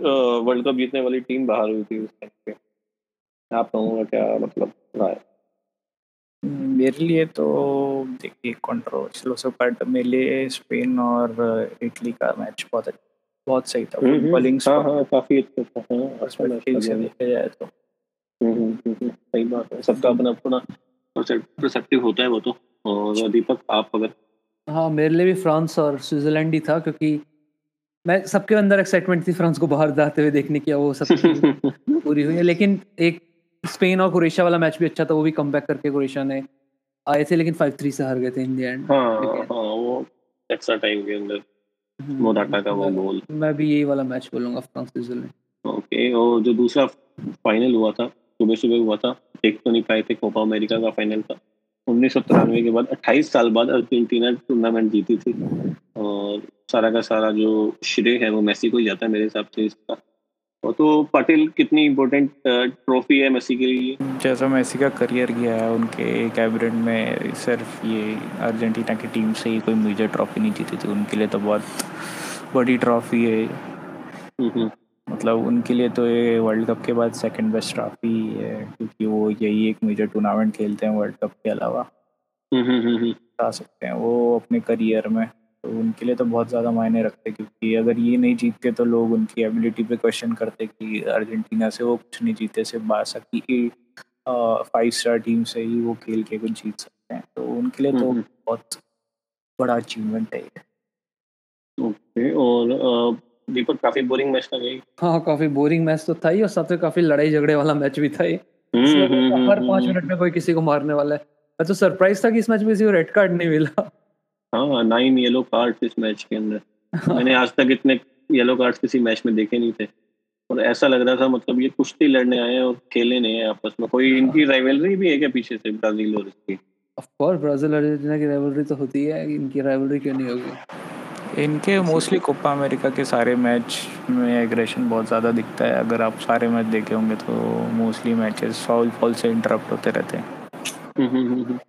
वर्ल्ड कप जीतने वाली टीम बाहर हुई थी उस टाइम पे। आप कहूँगा क्या मतलब है? मेरे लिए तो देखिए कंट्रोवर्शियल सकता बट मेरे लिए स्पेन और इटली का मैच बहुत अच्छा बहुत सही था। बॉलिंग हाँ हाँ काफ़ी अच्छा था। हाँ, अच्छा पर्सपेक्टिव से देखा जाए तो। हम्म, हम्म, हम्म, हम्म, सही बात है। सबका अपना अपना परसेप्टिव होता है वो तो। और दीपक आप अगर हाँ मेरे लिए भी फ्रांस और स्विट्जरलैंड ही था क्योंकि मैं सबके अंदर एक्साइटमेंट थी फ्रांस को बाहर जाते हुए देखने की वो सब पूरी हुई है। लेकिन एक स्पेन और क्रोएशिया वाला मैच भी अच्छा था वो भी कम करके क्रोएशिया ने आए थे लेकिन फाइव थ्री से हार गए थे इन द एंड हाँ हाँ। वो एक्स्ट्रा टाइम के अंदर। मोराटा का वो गोल मैं भी यही वाला मैच बोलूँगा फ्रांस स्विट्जरलैंड। ओके और जो दूसरा फाइनल हुआ था सुबह सुबह हुआ था देख तो नहीं पाए थे कोपा अमेरिका का फाइनल था उन्नीस सौ तिरानवे के बाद 28 साल बाद अर्जेंटीना टूर्नामेंट जीती थी। और सारा का सारा जो श्रेय है वो मेसी को ही जाता है मेरे हिसाब से इसका। और तो पाटिल कितनी इम्पोर्टेंट ट्रॉफी है मेसी के लिए? जैसा मेसी का करियर गया है उनके कैबिनेट में सिर्फ़ ये अर्जेंटीना की टीम से ही कोई मेजर ट्रॉफी नहीं जीती थी। उनके लिए तो बहुत बड़ी ट्रॉफी है। हम्म, हम्म, मतलब उनके लिए तो ये वर्ल्ड कप के बाद सेकंड बेस्ट ट्रॉफी है क्योंकि वो यही एक मेजर टूर्नामेंट खेलते हैं वर्ल्ड कप के अलावा। हम्म, हम्म, हम्म, हम्म, सकते हैं वो अपने करियर में। तो उनके लिए तो बहुत ज़्यादा मायने रखते हैं क्योंकि अगर ये नहीं जीतते तो लोग उनकी एबिलिटी पे क्वेश्चन करते कि अर्जेंटीना से वो कुछ नहीं जीते सिर्फ़ बारसा की एट फाइव स्टार टीम से ही वो खेल के कुछ जीत सकते हैं। तो उनके लिए तो। बहुत बड़ा अचीवमेंट है ये। ओके और दीपक काफ़ी बोरिंग मैच था गई हाँ काफ़ी बोरिंग मैच तो था ही और साथ में काफ़ी लड़ाई झगड़े वाला मैच भी था ये हम्म, हम्म, हर हम्म, पाँच। मिनट में कोई किसी को मारने वाला है मैं तो सरप्राइज़ था कि इस मैच में किसी को रेड कार्ड नहीं मिला। हाँ नाइन येलो कार्ड इस मैच के अंदर। मैंने आज तक इतने येलो कार्ड किसी मैच में देखे नहीं थे। और ऐसा लग रहा था मतलब ये कुश्ती लड़ने आए हैं और खेले नहीं है आपस में। कोई इनकी राइवलरी भी है क्या पीछे से ब्राज़ील और इसकी? ऑफ़ कोर्स ब्राज़ील अर्जेंटीना की राइवलरी तो होती है इनकी राइवलरी क्यों नहीं होगी? इनके मोस्टली कोपा अमेरिका के सारे मैच में एग्रेशन बहुत ज़्यादा दिखता है। अगर आप सारे मैच देखे होंगे तो मोस्टली मैचेस फाउल फॉल से इंटरप्ट होते रहते हैं। हम्म, हम्म, हम्म,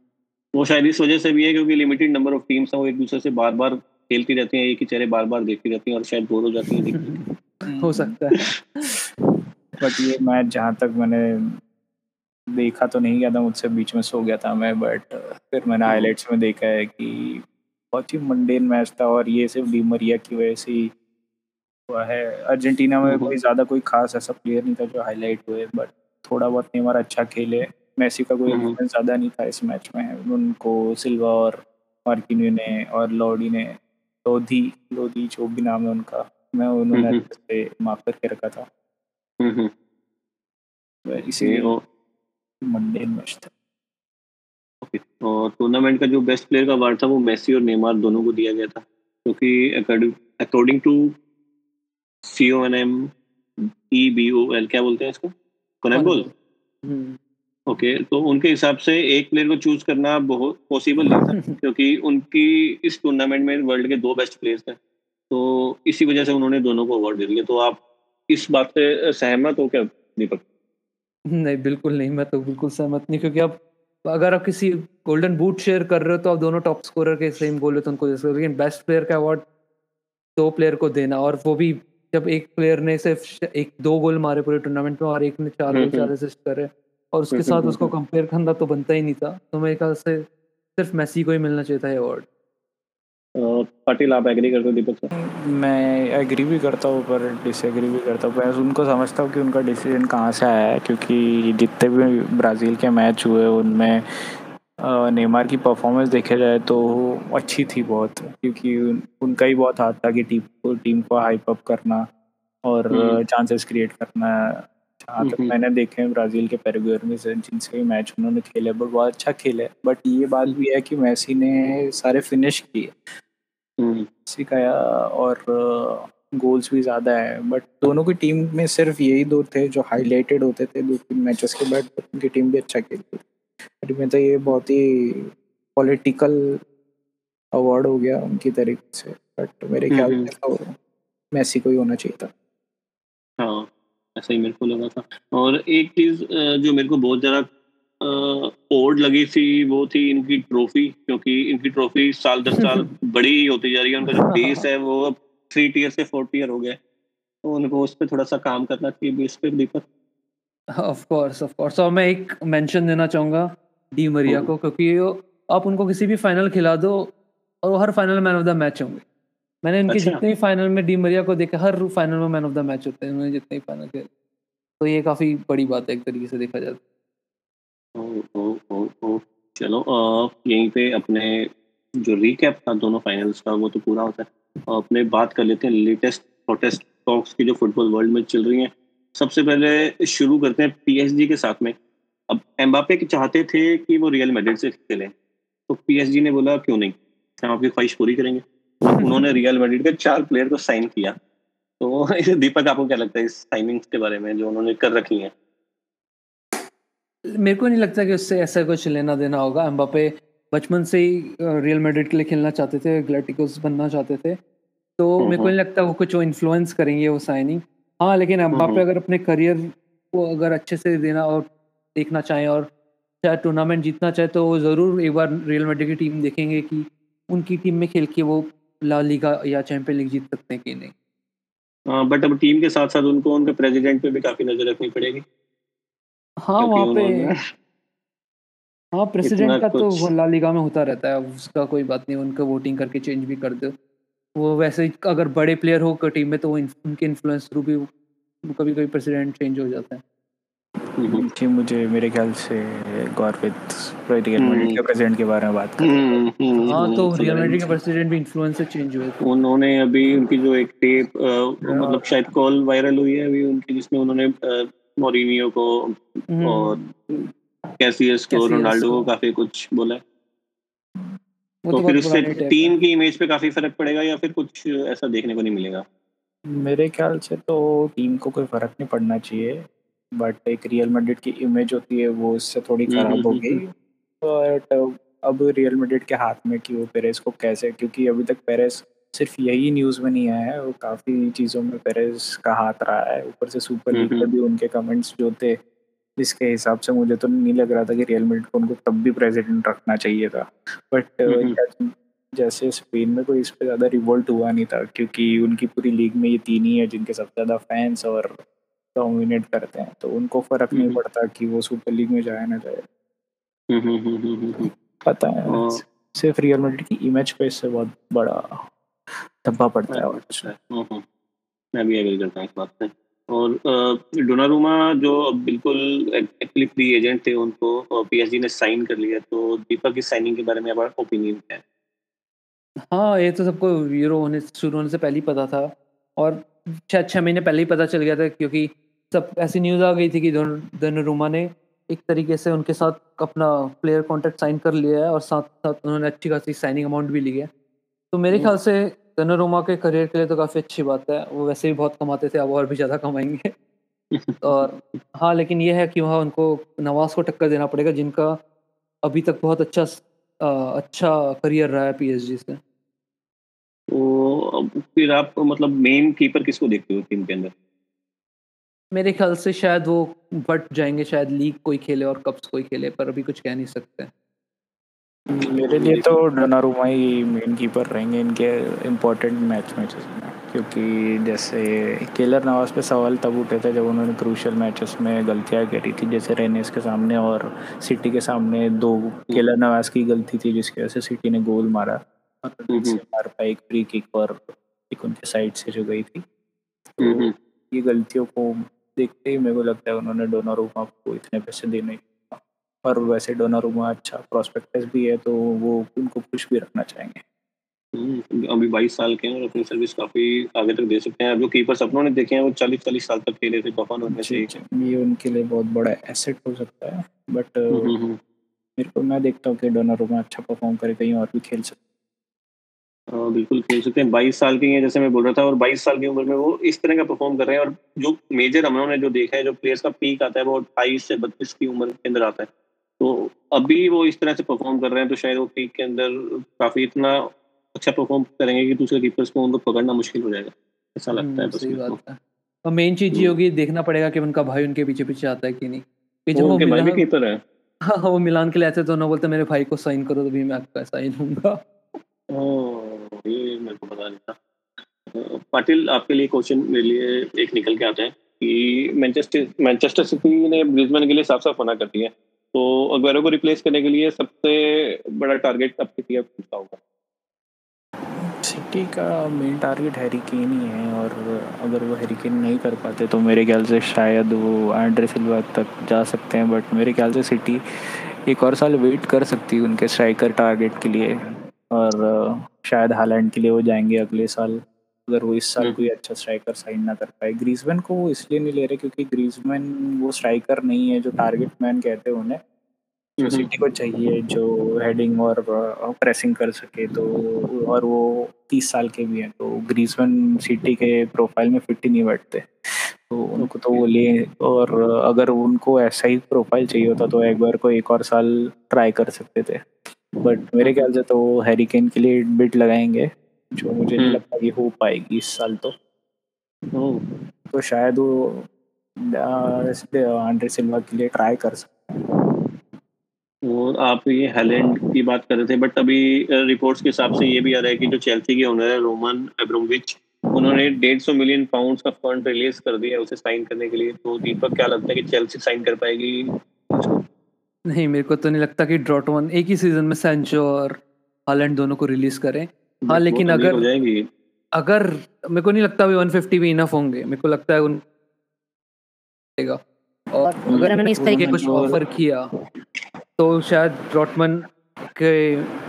वो शायद इस वजह से भी है क्योंकि लिमिटेड नंबर ऑफ़ टीम्स हैं वो एक दूसरे से बार बार खेलती रहती हैं एक ही चेहरे बार बार देखती रहती हैं और शायद बोर हो जाती हैं हो सकता है। बट ये मैच जहाँ तक मैंने देखा तो नहीं गया था मुझसे बीच में सो गया था मैं बट फिर मैंने हाईलाइट्स में देखा है कि बहुत ही मंडेन मैच था और ये सिर्फ़ डीमरिया की वजह से ही हुआ है। अर्जेंटीना में कोई ज़्यादा कोई खास ऐसा प्लेयर नहीं था जो हाईलाइट हुए बट थोड़ा बहुत नेमार अच्छा खेले। मैसी का कोई इन्फ्लुएंस ज़्यादा नहीं था इस मैच में। उनको सिल्वा और मार्किन्यू ने और लॉडी ने लोधी लोधी जो भी नाम है उनका मैं उन्होंने से माफ़ करके रखा था। इसीलिए मंडे मैच था। और टूर्नामेंट का जो बेस्ट प्लेयर का अवार्ड था वो मेसी और नेमार दोनों को दिया गया था क्योंकि according to C O N M E B O L क्या बोलते हैं इसको? कनेक्ट ओके तो उनके हिसाब से एक प्लेयर को चूज़ करना बहुत पॉसिबल नहीं था क्योंकि उनकी इस टूर्नामेंट में वर्ल्ड के दो बेस्ट प्लेयर्स थे। तो इसी वजह से उन्होंने दोनों को अवार्ड दे दिया। तो आप इस बात से सहमत हो क्या? दीपक? नहीं बिल्कुल नहीं मैं तो बिल्कुल सहमत नहीं क्योंकि अब अगर आप किसी गोल्डन बूट शेयर कर रहे हो तो आप दोनों टॉप स्कोरर के सेम गोल तो उनको लेकिन बेस्ट प्लेयर का अवार्ड दो प्लेयर को देना और वो भी जब एक प्लेयर ने सिर्फ़ एक दो गोल मारे पूरे टूर्नामेंट में और एक ने चार गोल चार असिस्ट करे और उसके साथ उसको कंपेयर करना तो बनता ही नहीं था। तो मेरे ख्याल से सिर्फ़ मेसी को ही मिलना चाहिए था अवार्ड पाटिल आप एग्री करते हो दीपक सर? मैं एग्री भी करता हूँ पर डिसएग्री भी करता हूँ। मैं उनको समझता हूँ कि उनका डिसीज़न कहाँ से आया है क्योंकि जितने भी ब्राज़ील के मैच हुए उनमें नेमार की परफॉर्मेंस देखे जाए तो अच्छी थी बहुत क्योंकि उनका ही बहुत हाथ था कि टीम को टीम को हाइप अप करना और चांसेस क्रिएट करना। जहाँ तक मैंने देखे हैं ब्राज़ील के पैराग्वे में जिनसे भी मैच उन्होंने खेले बट बहुत अच्छा खेले बट ये बात भी है कि मैसी ने सारे फिनिश किए। मेसी का और गोल्स भी ज़्यादा है बट दोनों की टीम में सिर्फ़ यही दो थे जो हाईलाइटेड होते थे दो तीन मैचेस के बाद उनकी टीम भी अच्छा खेलती थी में तो ये बहुत ही पॉलिटिकल अवार्ड हो गया उनकी तरीके से बट मेरे ख्याल तो मैसी को ही होना चाहिए था। हाँ। ऐसा ही मेरे को लगा था। और एक चीज़ जो मेरे को बहुत ज़्यादा ओड लगी थी वो थी इनकी ट्रॉफी क्योंकि इनकी ट्रॉफी साल दर साल बड़ी ही होती जा रही है। उनका जो बेस है वो अब थ्री टीयर से फोर टीयर हो गया तो उनको उस पर थोड़ा सा काम करना चाहिए बेस पे Deepak. Of course of course और मैं एक मेंशन देना चाहूँगा डी मरिया को क्योंकि आप उनको किसी भी फाइनल खिला दो और वो हर final man of the match होंगे। मैंने इनके अच्छा। जितने भी फाइनल में डी मरिया को देखा हर फाइनल में मैन ऑफ़ द मैच होते हैं उन्होंने जितने भी फाइनल खेले। तो ये काफ़ी बड़ी बात है एक तरीके से देखा जाए ओ, चलो यहीं पे अपने जो रिकैप था दोनों फाइनल्स का वो तो पूरा होता है। और अपने बात कर लेते हैं लेटेस्ट प्रोटेस्ट टॉक्स की जो फुटबॉल वर्ल्ड में चल रही हैं। सबसे पहले शुरू करते हैं पीएसजी के साथ में। अब एम्बापे चाहते थे कि वो रियल मेड्रिड से खेलें तो पीएसजी ने बोला क्यों नहीं? हम आपकी ख्वाहिश पूरी करेंगे। उन्होंने रियल मेड्रिड के चार प्लेयर को साइन किया। तो दीपक आपको क्या लगता है इस साइनिंग्स के बारे में जो उन्होंने कर रखी हैं? मेरे को नहीं लगता कि उससे ऐसा कुछ लेना देना होगा। एम्बापे बचपन से ही रियल मेड्रिड के लिए खेलना चाहते थे ग्लैटिकोस बनना चाहते थे। तो हम्म, मेरे को नहीं हम्म। लगता वो कुछ इन्फ्लुएंस करेंगे वो साइनिंग हाँ लेकिन एम्बापे हम्म, अगर अपने करियर को अगर अच्छे से देना और देखना चाहें और चाहे टूर्नामेंट जीतना चाहे तो वो ज़रूर एक बार रियल मेड्रिड की टीम देखेंगे कि उनकी टीम में खेल के वो ला लीगा या चैंपियन लीग जीत सकते हैं कि नहीं? हाँ बट अब टीम के साथ साथ उनको उनके प्रेसिडेंट पे भी काफ़ी नज़र रखनी पड़ेगी। हाँ वहाँ पे हाँ प्रेसिडेंट का तो वो ला लीगा में होता रहता है उसका कोई बात नहीं उनका वोटिंग करके चेंज भी कर दो। वो वैसे अगर बड़े प्लेयर हो टीम में तो वो उनके इन्फ्लुएंस थ्रू भी कभी कभी प्रेसिडेंट चेंज हो जाता है। जी मुझे मेरे ख्याल से गौरवित रियल मैड्रिड के प्रेसिडेंट के बारे में बात कर हम्म, हम्म, हाँ तो रियल मैड्रिड के प्रेसिडेंट भी इन्फ्लुएंस से चेंज हुए उन्होंने अभी उनकी जो एक टेप मतलब शायद कॉल वायरल हुई है अभी उनकी जिसमें उन्होंने मोरिनियो को और कैसियस को रोनाल्डो को काफ़ी कुछ बोला तो, तो फिर उससे टीम की इमेज पे काफ़ी फ़र्क पड़ेगा या फिर कुछ ऐसा देखने को नहीं मिलेगा? मेरे ख्याल से तो टीम को कोई फ़र्क नहीं पड़ना चाहिए। बट एक रियल मेडिट की इमेज होती है वो इससे थोड़ी हम्म, खराब हम्म, होगी बट हम्म, अब रियल मेडिट के हाथ में कि वो पेरेस को कैसे क्योंकि अभी तक पेरेस सिर्फ़ यही न्यूज़ में नहीं आया है वो काफ़ी चीज़ों में पेरेस का हाथ रहा है। ऊपर से सुपर लीग में भी उनके कमेंट्स जो थे जिसके हिसाब से मुझे तो नहीं लग रहा था कि रियल मेडिट को उनको तब भी प्रेसिडेंट रखना चाहिए था। बट जैसे स्पेन में कोई इस पर ज़्यादा रिवोल्ट हुआ नहीं था क्योंकि उनकी पूरी लीग में ये तीन ही है जिनके सबसे ज़्यादा फैंस और डोमिनेट करते हैं तो उनको फ़र्क नहीं पड़ता कि वो सुपर लीग में जाए ना जाए। पता है हाँ। सिर्फ़ रियल मेडिट की इमेज पे इससे बहुत बड़ा धब्बा पड़ता है। अच्छा, हम्म, हम्म। मैं भी एग्री करता हूँ इस बात से और डोनारुमा जो बिल्कुल एक्चुअली फ्री एजेंट थे उनको पीएसजी ने साइन कर लिया तो दीपक की साइनिंग के बारे में आपका ओपिनियन क्या है? हाँ, ये तो सबको यूरो होने शुरू होने से पहले ही पता था। और शायद छः महीने पहले ही पता चल गया था क्योंकि सब ऐसी न्यूज़ आ गई थी कि दोनों ने एक तरीके से उनके साथ अपना प्लेयर कॉन्ट्रैक्ट साइन कर लिया है और साथ-साथ उन्होंने अच्छी खासी साइनिंग अमाउंट भी ली है। तो मेरे ख्याल से रोमा के करियर के लिए तो काफ़ी अच्छी बात है। वो वैसे भी बहुत कमाते थे, अब और भी ज़्यादा कमाएँगे और हाँ, लेकिन यह है कि वहाँ उनको नवाज़ को टक्कर देना पड़ेगा जिनका अभी तक बहुत अच्छा अच्छा करियर रहा है पीएसजी से। तो फिर आप मतलब मेन कीपर किसको देखते हो टीम के अंदर? मेरे ख्याल से शायद वो बट जाएँगे शायद लीग कोई खेले और कप्स कोई खेले पर अभी कुछ कह नहीं सकते। मेरे लिए तो डोनारुमा ही मेन कीपर रहेंगे इनके इम्पोर्टेंट मैच मैचेस में क्योंकि जैसे केलर नवाज़ पे सवाल तब उठे थे जब उन्होंने क्रूशल मैचेस में गलतियाँ करी थी जैसे रेनेस के सामने और सिटी के सामने दो केलर नवाज़ की गलती थी जिसकी वजह से सिटी ने गोल मारा। मार पाए एक फ्री किक और एक उनके साइड से जो गई थी। तो ये गलतियों को देखते ही मेरे को लगता है उन्होंने डोनारुमा को इतने पैसे देने पर वैसे डोनारुमा अच्छा प्रोस्पेक्टस भी है तो वो उनको खुश भी रखना चाहेंगे। हम्म, अभी 22 साल के हैं और अपनी सर्विस काफ़ी आगे तक दे सकते हैं। जो कीपर सपनों ने देखे हैं वो 40 40 साल तक खेले थे पफान उनमें से ये उनके लिए बहुत बड़ा एसेट हो सकता है बट हम्म, हम्म, मेरे को मैं देखता हूँ कि डोनारुमा अच्छा परफॉर्म करे कहीं और भी खेल सकते बिल्कुल खेल सकते हैं। बाईस साल के हैं जैसे मैं बोल रहा था और बाईस साल की उम्र में वो इस तरह का परफॉर्म कर रहे हैं और जो मेजर हम ने जो देखा है जो प्लेयर्स का पीक आता है वो अट्ठाईस से बत्तीस की उम्र के अंदर आता है। तो अभी वो इस तरह से परफॉर्म कर रहे हैं तो शायद वो पीक के अंदर काफ़ी इतना अच्छा परफॉर्म करेंगे कि दूसरे कीपर्स को उनको पकड़ना मुश्किल हो जाएगा। ऐसा लगता है हम्म, सही बात है। और मेन चीज़ ये होगी देखना पड़ेगा कि उनका भाई उनके पीछे पीछे आता है कि नहीं। कि जब वो उनके भाई भी कीपर है। हाँ वो मिलान के लिए आते तो ना बोलते मेरे भाई को साइन करो तो भी मैं आपका साइन दूँगा। ये मेरे को पता नहीं था। पाटिल, आपके लिए क्वेश्चन मेरे लिए एक निकल के आता है कि मैनचेस्टर सिटी ने ब्रिजमैन के लिए साफ़ साफ़ मना कर दिया है। तो अगवेरो को रिप्लेस करने के लिए सबसे बड़ा टारगेट अब किसी का होगा? सिटी का मेन टारगेट हैरी केन ही है और अगर वो हैरी केन नहीं कर पाते तो मेरे ख्याल से शायद वो एंड्रे सिल्वा तक जा सकते हैं। बट मेरे ख्याल से सिटी एक और साल वेट कर सकती है उनके स्ट्राइकर टारगेट के लिए। और शायद हालैंड के लिए वो जाएँगे अगले साल। अगर वो इस साल हम्म। कोई अच्छा स्ट्राइकर साइन ना कर पाए। ग्रीजमैन को वो इसलिए नहीं ले रहे क्योंकि ग्रीजमैन वो स्ट्राइकर नहीं है जो टारगेट मैन कहते हैं उन्हें। जो सिटी हम्म। को चाहिए जो हेडिंग और प्रेसिंग कर सके तो और वो तीस साल के भी हैं तो ग्रीजमैन सिटी के प्रोफ़ाइल में फिट ही नहीं बैठते। तो उनको तो वो ले और अगर उनको ऐसा ही प्रोफ़ाइल चाहिए होता तो एक बार को एक और साल ट्राई कर सकते थे। बट मेरे ख्याल से तो वो हैरिकेन के लिए बिट लगाएँगे जो मुझे नहीं हम्म। लगता कि हो पाएगी इस साल तो। तो शायद वो आंड्रे सिल्वा के लिए ट्राई कर सकते हैं और आप ये हैलैंड की बात कर रहे थे बट अभी रिपोर्ट्स के हिसाब से ये भी आ रहा है कि जो चेल्सी के ओनर है रोमन एब्रोमविच उन्होंने डेढ़ सौ मिलियन पाउंड का फंड रिलीज़ कर दिया उसे साइन करने के लिए। तो दीपक क्या लगता है कि चेल्सी साइन कर पाएगी? नहीं, मेरे को तो नहीं लगता कि ड्रॉट वन एक ही सीज़न में सैंचो और हालैंड दोनों को रिलीज़ करें। हाँ, लेकिन तो अगर अगर मेरे को नहीं लगता अभी 150 भी इनफ होंगे। मेरे को लगता है उन और अगर उन्होंने इस तरीके कुछ ऑफ़र किया, तो शायद डॉटमन के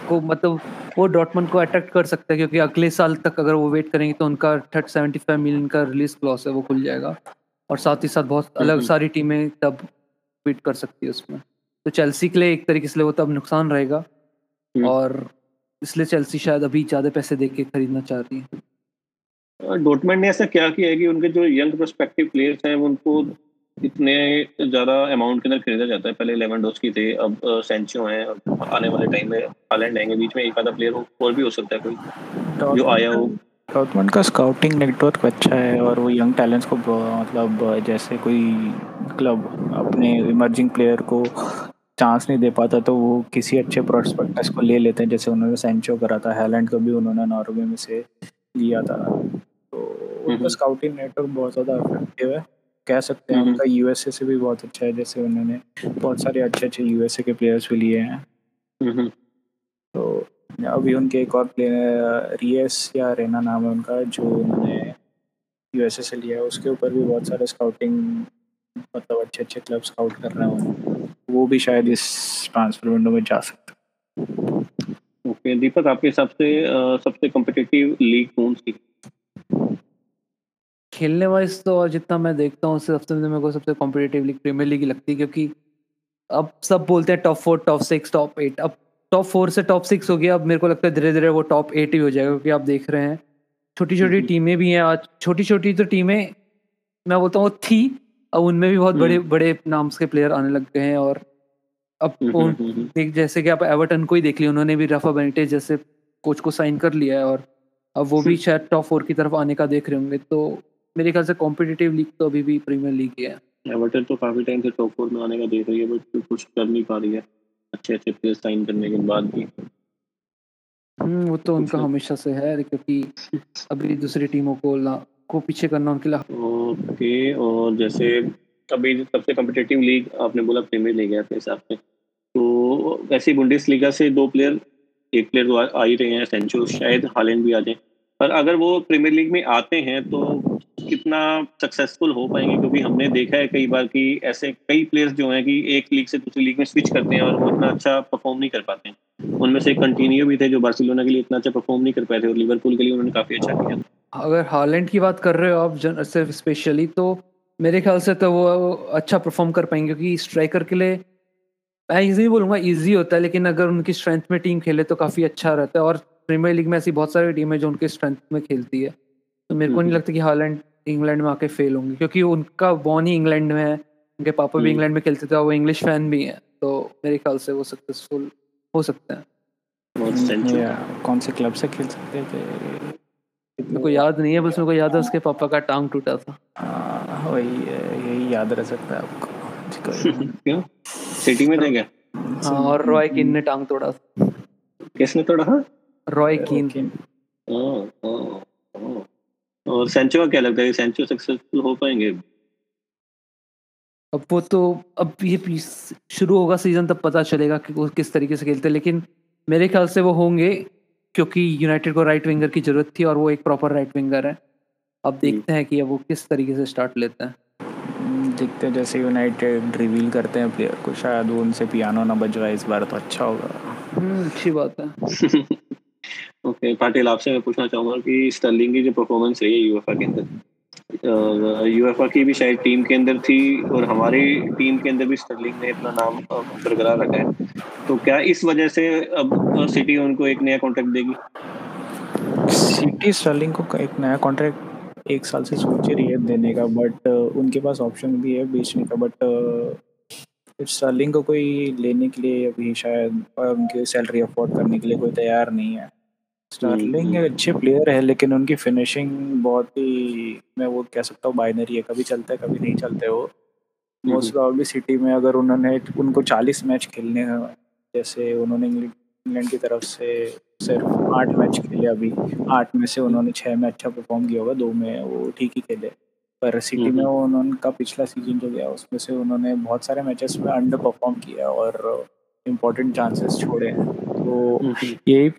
को मतलब वो डॉटमन को अट्रैक्ट कर सकता है क्योंकि अगले साल तक अगर वो वेट करेंगे तो उनका थर्ट 75 मिलियन का रिलीज़ क्लॉज़ है वो खुल जाएगा और साथ ही साथ बहुत अलग सारी टीमें तब वेट कर सकती है उसमें। तो चेल्सी के लिए एक तरीके से वो तब नुकसान रहेगा। हम्म। और इसलिए चेल्सी शायद अभी ज़्यादा पैसे दे के खरीदना चाह रही है। डोटमेंट ने ऐसा क्या किया है कि उनके जो यंग प्रोस्पेक्टिव प्लेयर्स हैं उनको इतने ज़्यादा अमाउंट के अंदर खरीदा जाता है? पहले लेवेंडोस्की थे अब सेंचो हैं आने वाले टाइम में हालैंड आएँगे बीच में एक आधा प्लेयर और भी हो सकता है कोई जो आया हो। डॉटमंड का स्काउटिंग नेटवर्क अच्छा है और वो यंग टैलेंट्स को मतलब जैसे कोई क्लब अपने इमर्जिंग प्लेयर को चांस नहीं दे पाता तो वो किसी अच्छे प्रोस्पेक्टस को ले लेते हैं जैसे उन्होंने सेंचो करा था हैलैंड को भी उन्होंने नॉर्वे में से लिया था। तो उनका स्काउटिंग नेटवर्क बहुत ज़्यादा इफ़ेक्टिव है। कह सकते हैं उनका यूएसए से भी बहुत अच्छा है जैसे उन्होंने बहुत सारे अच्छे अच्छे यूएसए के प्लेयर्स भी लिए हैं। तो अभी उनके एक और प्लेयर रियस या रेना नाम है उनका जो उन्होंने यूएसए से लिया है। उसके ऊपर भी बहुत सारे स्काउटिंग मतलब अच्छे अच्छे क्लब स्काउट कर रहे हैं वो भी शायद इस ट्रांसफ़र विंडो में जा सकते ओके दीपक आपके हिसाब से सबसे कॉम्पिटिटिव लीग कौन सी खेलने वाइज तो और जितना मैं देखता हूँ सबसे मेरे को सबसे कॉम्पिटेटिव लीग प्रीमियर लीग लगती है क्योंकि अब सब बोलते हैं top four top six top eight अब टॉप फोर से टॉप सिक्स हो गया अब मेरे को लगता है धीरे धीरे वो टॉप एट ही हो जाएगा क्योंकि आप देख रहे हैं। छोटी छोटी टीमें भी हैं आज छोटी छोटी तो टीमें मैं बोलता हूँ थी अब उनमें भी बहुत बड़े बड़े नाम के प्लेयर आने लग गए हैं और अब देख जैसे कि आप एवर्टन को ही देख लिया उन्होंने भी रफा बेनिटेज जैसे कोच को साइन कर लिया है और अब वो भी शायद टॉप फोर की तरफ़ आने का देख रहे होंगे। तो मेरे ख्याल से कॉम्पिटिटिव लीग तो अभी भी प्रीमियर लीग ही है। एवर्टन तो काफ़ी टाइम से टॉप फोर में आने का देख रही है बट तो कुछ कर नहीं पा रही है। अच्छे अच्छे प्लेयर साइन करने के बाद भी। हम्म वो तो उनका हमेशा से है क्योंकि अभी दूसरी टीमों को को पीछे करना उनके लिए? ओके, और जैसे अभी सबसे कम्पिटेटिव लीग आपने बोला प्रीमियर लीग है अपने हिसाब से। तो वैसे बुंडेस लीगा से दो प्लेयर एक प्लेयर तो आ ही रहे हैं सेंचो शायद हालैंड भी आ जाए। पर अगर वो प्रीमियर लीग में आते हैं तो कितना सक्सेसफुल हो पाएँगे? क्योंकि हमने देखा है कई बार कि ऐसे कई प्लेयर्स जो हैं कि एक लीग से दूसरी लीग में स्विच करते हैं और वो इतना अच्छा परफॉर्म नहीं कर पाते हैं। उनमें से कंटिन्यू भी थे जो बार्सिलोना के लिए इतना अच्छा परफॉर्म नहीं कर पाए थे और लिवरपूल के लिए उन्होंने काफ़ी अच्छा किया। अगर हालैंड की बात कर रहे हो आप, जन, सिर्फ़ स्पेशली तो मेरे ख्याल से तो वो अच्छा परफॉर्म कर पाएँगे क्योंकि स्ट्राइकर के लिए मैं इजी बोलूँगा इजी होता है, लेकिन अगर उनकी स्ट्रेंथ में टीम खेले तो काफ़ी अच्छा रहता है और प्रीमियर लीग में ऐसी बहुत सारी टीम है जो उनके स्ट्रेंथ में खेलती है। तो मेरे को नहीं हम्म। लगता कि हालैंड इंग्लैंड में आके फेल होंगे क्योंकि उनका बॉन ही इंग्लैंड में है उनके पापा भी इंग्लैंड हम्म। में खेलते थे और वो इंग्लिश फ़ैन भी है तो मेरे ख्याल से वो सक्सेसफुल हो सकते हैं। कौन से क्लब से खेल सकते थे? मेरे को याद नहीं है बस मेरे को याद है उसके पापा का टांग टूटा था। हाँ, वही यही याद रह सकता है आपको। क्यों? सिटी में थे क्या? हाँ और रॉय किन ने टांग तोड़ा था। किसने तोड़ा रॉय किन और सेंचो का क्या लगता है सेंचो सक्सेसफुल हो पाएँगे? अब वो तो अब ये शुरू होगा सीज़न तब पता चलेगा कि वो किस तरीके से खेलते हैं। लेकिन मेरे ख्याल से वो होंगे क्योंकि यूनाइटेड को राइट विंगर की ज़रूरत थी और वो एक प्रॉपर राइट विंगर है। अब देखते हैं कि अब वो किस तरीके से स्टार्ट लेते हैं। दिखते हैं जैसे यूनाइटेड रिवील करते हैं प्लेयर को शायद वो उनसे पियानो ना बजवाए इस बार तो अच्छा होगा। हम्म, अच्छी बात है। ओके पाटिल आपसे मैं पूछना चाहूँगा कि स्टर्लिंग की जो परफॉर्मेंस रही है यूएफए के अंदर। यूएफए की भी शायद टीम के अंदर थी और हमारी टीम के अंदर भी स्टर्लिंग ने अपना नाम बरकरार रखा है। तो क्या इस वजह से अब सिटी उनको एक नया कॉन्ट्रैक्ट देगी? सिटी स्टर्लिंग को एक नया कॉन्ट्रैक्ट एक साल से सोच रही है देने का बट uh, उनके पास ऑप्शन भी है बेचने का बट स्टार्लिंग uh, को कोई लेने के लिए अभी शायद उनकी सैलरी अफोर्ड करने के लिए कोई तैयार नहीं है। स्टार्लिंग हम्म। अच्छे प्लेयर है लेकिन उनकी फिनिशिंग बहुत ही मैं वो कह सकता हूँ बाइनरी है। कभी चलता है कभी नहीं चलते वो। मोस्ट प्रॉब्ली सिटी में अगर उन्होंने उनको चालीस मैच खेलने हैं जैसे उन्होंने इंग्लैंड की तरफ़ से सिर्फ़ आठ मैच खेले अभी। आठ में से उन्होंने छः में अच्छा परफॉर्म किया होगा दो में वो ठीक ही खेले। पर सिटी में वो उन्होंने पिछला सीज़न जो गया उसमें से उन्होंने बहुत सारे मैचेस में अंडर परफॉर्म किया और इम्पोर्टेंट चांसेस छोड़े हैं। तो यही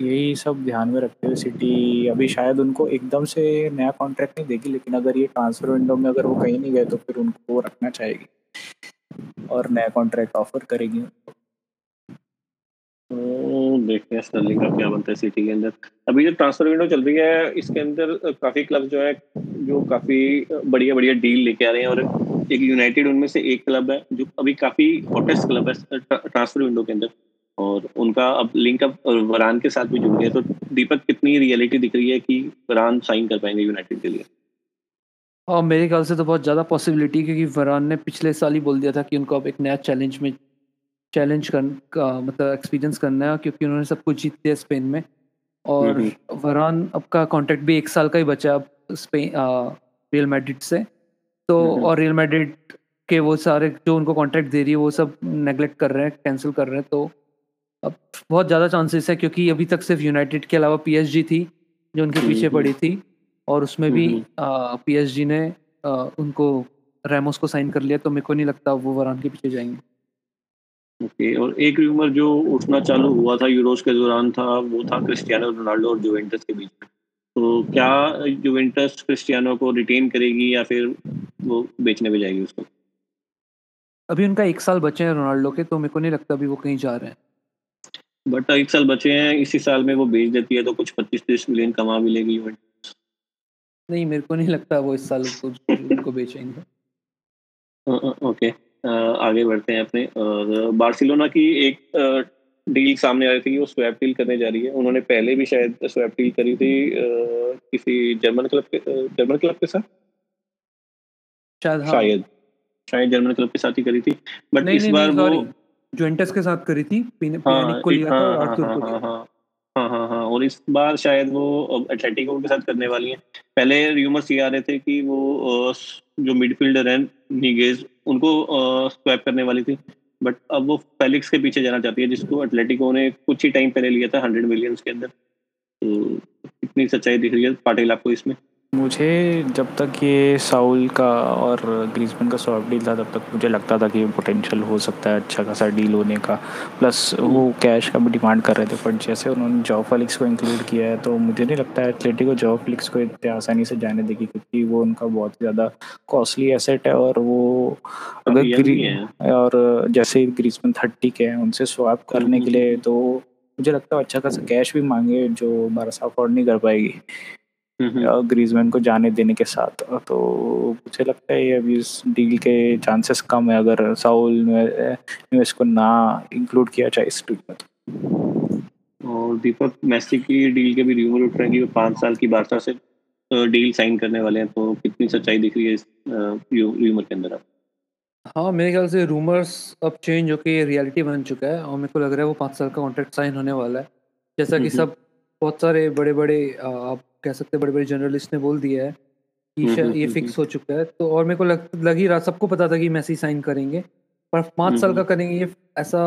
यही सब ध्यान में रखते हुए सिटी, अभी शायद उनको एकदम से नया कॉन्ट्रैक्ट नहीं देगी, लेकिन अगर ये ट्रांसफ़र विंडो में अगर वो कहीं नहीं गए तो फिर उनको रखना चाहेगी और नया कॉन्ट्रैक्ट ऑफ़र करेगी। देखते हैं स्टर्लिंग का क्या बनता है सिटी के अंदर। अभी जो ट्रांसफ़र विंडो चल रही है, इसके अंदर काफ़ी क्लब जो है, जो काफ़ी बढ़िया बढ़िया डील लेके आ रहे हैं और एक यूनाइटेड उनमें से एक क्लब है, जो अभी काफ़ी हॉटेस्ट क्लब है ट्रांसफ़र विंडो के अंदर। और उनका अब लिंक अब वरान के साथ भी जुड़ गया तो दीपक कितनी रियलिटी दिख रही है कि वरान साइन कर पाएँगे यूनाइटेड के लिए? और मेरे ख्याल से तो बहुत ज़्यादा पॉसिबिलिटी क्योंकि वरान ने पिछले साल ही बोल दिया था कि उनको अब एक नया चैलेंज में चैलेंज कर का मतलब एक्सपीरियंस करना है क्योंकि उन्होंने सब कुछ जीत लिया स्पेन में। और वरान अब का कॉन्ट्रैक्ट भी एक साल का ही बचा अब स्पेन रियल मैड्रिड से। तो और रियल मैड्रिड के वो सारे जो उनको कॉन्ट्रैक्ट दे रही है वो सब नेगलेक्ट कर रहे हैं कैंसिल कर रहे हैं तो अब बहुत ज़्यादा चांसेस है क्योंकि अभी तक सिर्फ़ यूनाइटेड के अलावा पीएसजी थी जो उनके पीछे पड़ी थी और उसमें भी पीएसजी ने आ, उनको रेमोस को साइन कर लिया तो मेरे को नहीं लगता वो वरान के पीछे जाएँगे। ओके okay, और एक रूमर जो उठना चालू हुआ था यूरोस के दौरान था वो था क्रिस्टियानो रोनाल्डो और जुवेंटस के बीच तो क्या जुवेंटस क्रिस्टियानो को रिटेन करेगी या फिर वो बेचने भी जाएगी उसको? अभी उनका एक साल बचे हैं रोनाल्डो के तो मेरे को नहीं लगता अभी वो कहीं जा रहे हैं। बट एक साल बचे हैं इसी साल में वो बेच देती है तो कुछ पच्चीस तीस मिलियन कमा भी लेगी नहीं मेरे को नहीं लगता वो इस साल उनको बेचेंगे। ओके आगे बढ़ते हैं अपने। और बार्सिलोना की एक डील सामने आ रही थी कि वो स्वैप डील करने जा रही है। उन्होंने पहले भी शायद स्वैप डील करी थी किसी जर्मन क्लब के जर्मन क्लब के साथ? शायद हाँ। शायद। शायद जर्मन क्लब के साथ ही करी थी। बट इस बार वो जुवेंटस के साथ करी थी हाँ, को लिया हाँ, था और हाँ, हाँ, हाँ, हाँ हाँ हाँ और इस बार शायद वो एटलेटिको के साथ करने वाली हैं। पहले र्यूमर्स ये आ रहे थे कि वो जो मिडफील्डर हैं नीगेज उनको स्वैप करने वाली थी। बट अब वो फेलिक्स के पीछे जाना चाहती है जिसको एटलेटिको ने कुछ ही टाइम पहले लिया था हंड्रेड मिलियंस के अंदर। तो कितनी सच्चाई दिख रही है पाटिल आपको इसमें। मुझे जब तक ये साउल का और ग्रीजमैन का सॉफ्ट डील था तब तक मुझे लगता था कि पोटेंशियल हो सकता है अच्छा खासा डील होने का। प्लस वो कैश का भी डिमांड कर रहे थे बट जैसे उन्होंने जॉ फलिक्स को इंक्लूड किया है तो मुझे नहीं लगता है एथलेटिको जॉ फलिक्स को इतने आसानी से जाने देगी क्योंकि वो उनका बहुत ही ज़्यादा कॉस्टली एसेट है और वो अगर ग्री और जैसे ग्रीजमैन थर्टी के हैं उनसे स्वाप करने के लिए तो मुझे लगता है अच्छा खासा कैश भी मांगे जो बारह अफोर्ड नहीं कर पाएगी। ग्रीजमैन को जाने देने के साथ। तो मुझे लगता है अभी इस डील के चांसेस कम है अगर साउल न्यूएस को ना इंक्लूड किया जाए इस डील में तो। और दीपक मेसी की डील के भी र्यूमर उठ रहे हैं कि वो पाँच साल की बारसा से डील साइन करने वाले हैं तो कितनी सच्चाई दिख रही है इस र्यूमर के अंदर हाँ मेरे ख्याल से रूमर्स अब चेंज होकर रियलिटी बन चुका है और मेरे को लग रहा है वो पाँच साल का कॉन्ट्रैक्ट साइन होने वाला है। जैसा कि सब बहुत सारे बड़े बड़े आप कह सकते हैं बड़े बड़े जर्नलिस्ट ने बोल दिया है कि हम्म, हम्म, ये फिक्स हम्म, हो चुका है। तो और मेरे को लग, लग ही रहा सबको पता था कि मैसी साइन करेंगे। पर पाँच साल का करेंगे ये ऐसा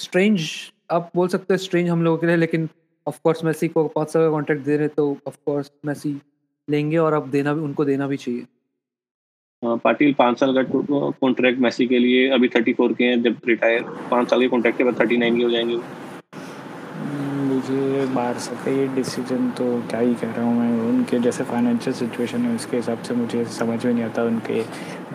स्ट्रेंज आप बोल सकते हो स्ट्रेंज हम लोगों के लिए लेकिन ऑफ़ कोर्स मैसी को पाँच साल का कॉन्ट्रैक्ट दे रहे तो ऑफ़ कोर्स मैसी लेंगे और अब देना भी उनको देना भी चाहिए। हाँ, पाटिल पाँच साल का कॉन्ट्रैक्ट मैसी के लिए अभी थर्टी फोर के हैं जब रिटायर पाँच साल के कॉन्ट्रैक्ट के बाद थर्टी नाइन के हो जाएँगे मुझे बारसा का ये डिसीज़न तो क्या ही कह रहा हूँ मैं। उनके जैसे फाइनेंशियल सिचुएशन है उसके हिसाब से मुझे समझ में नहीं आता उनके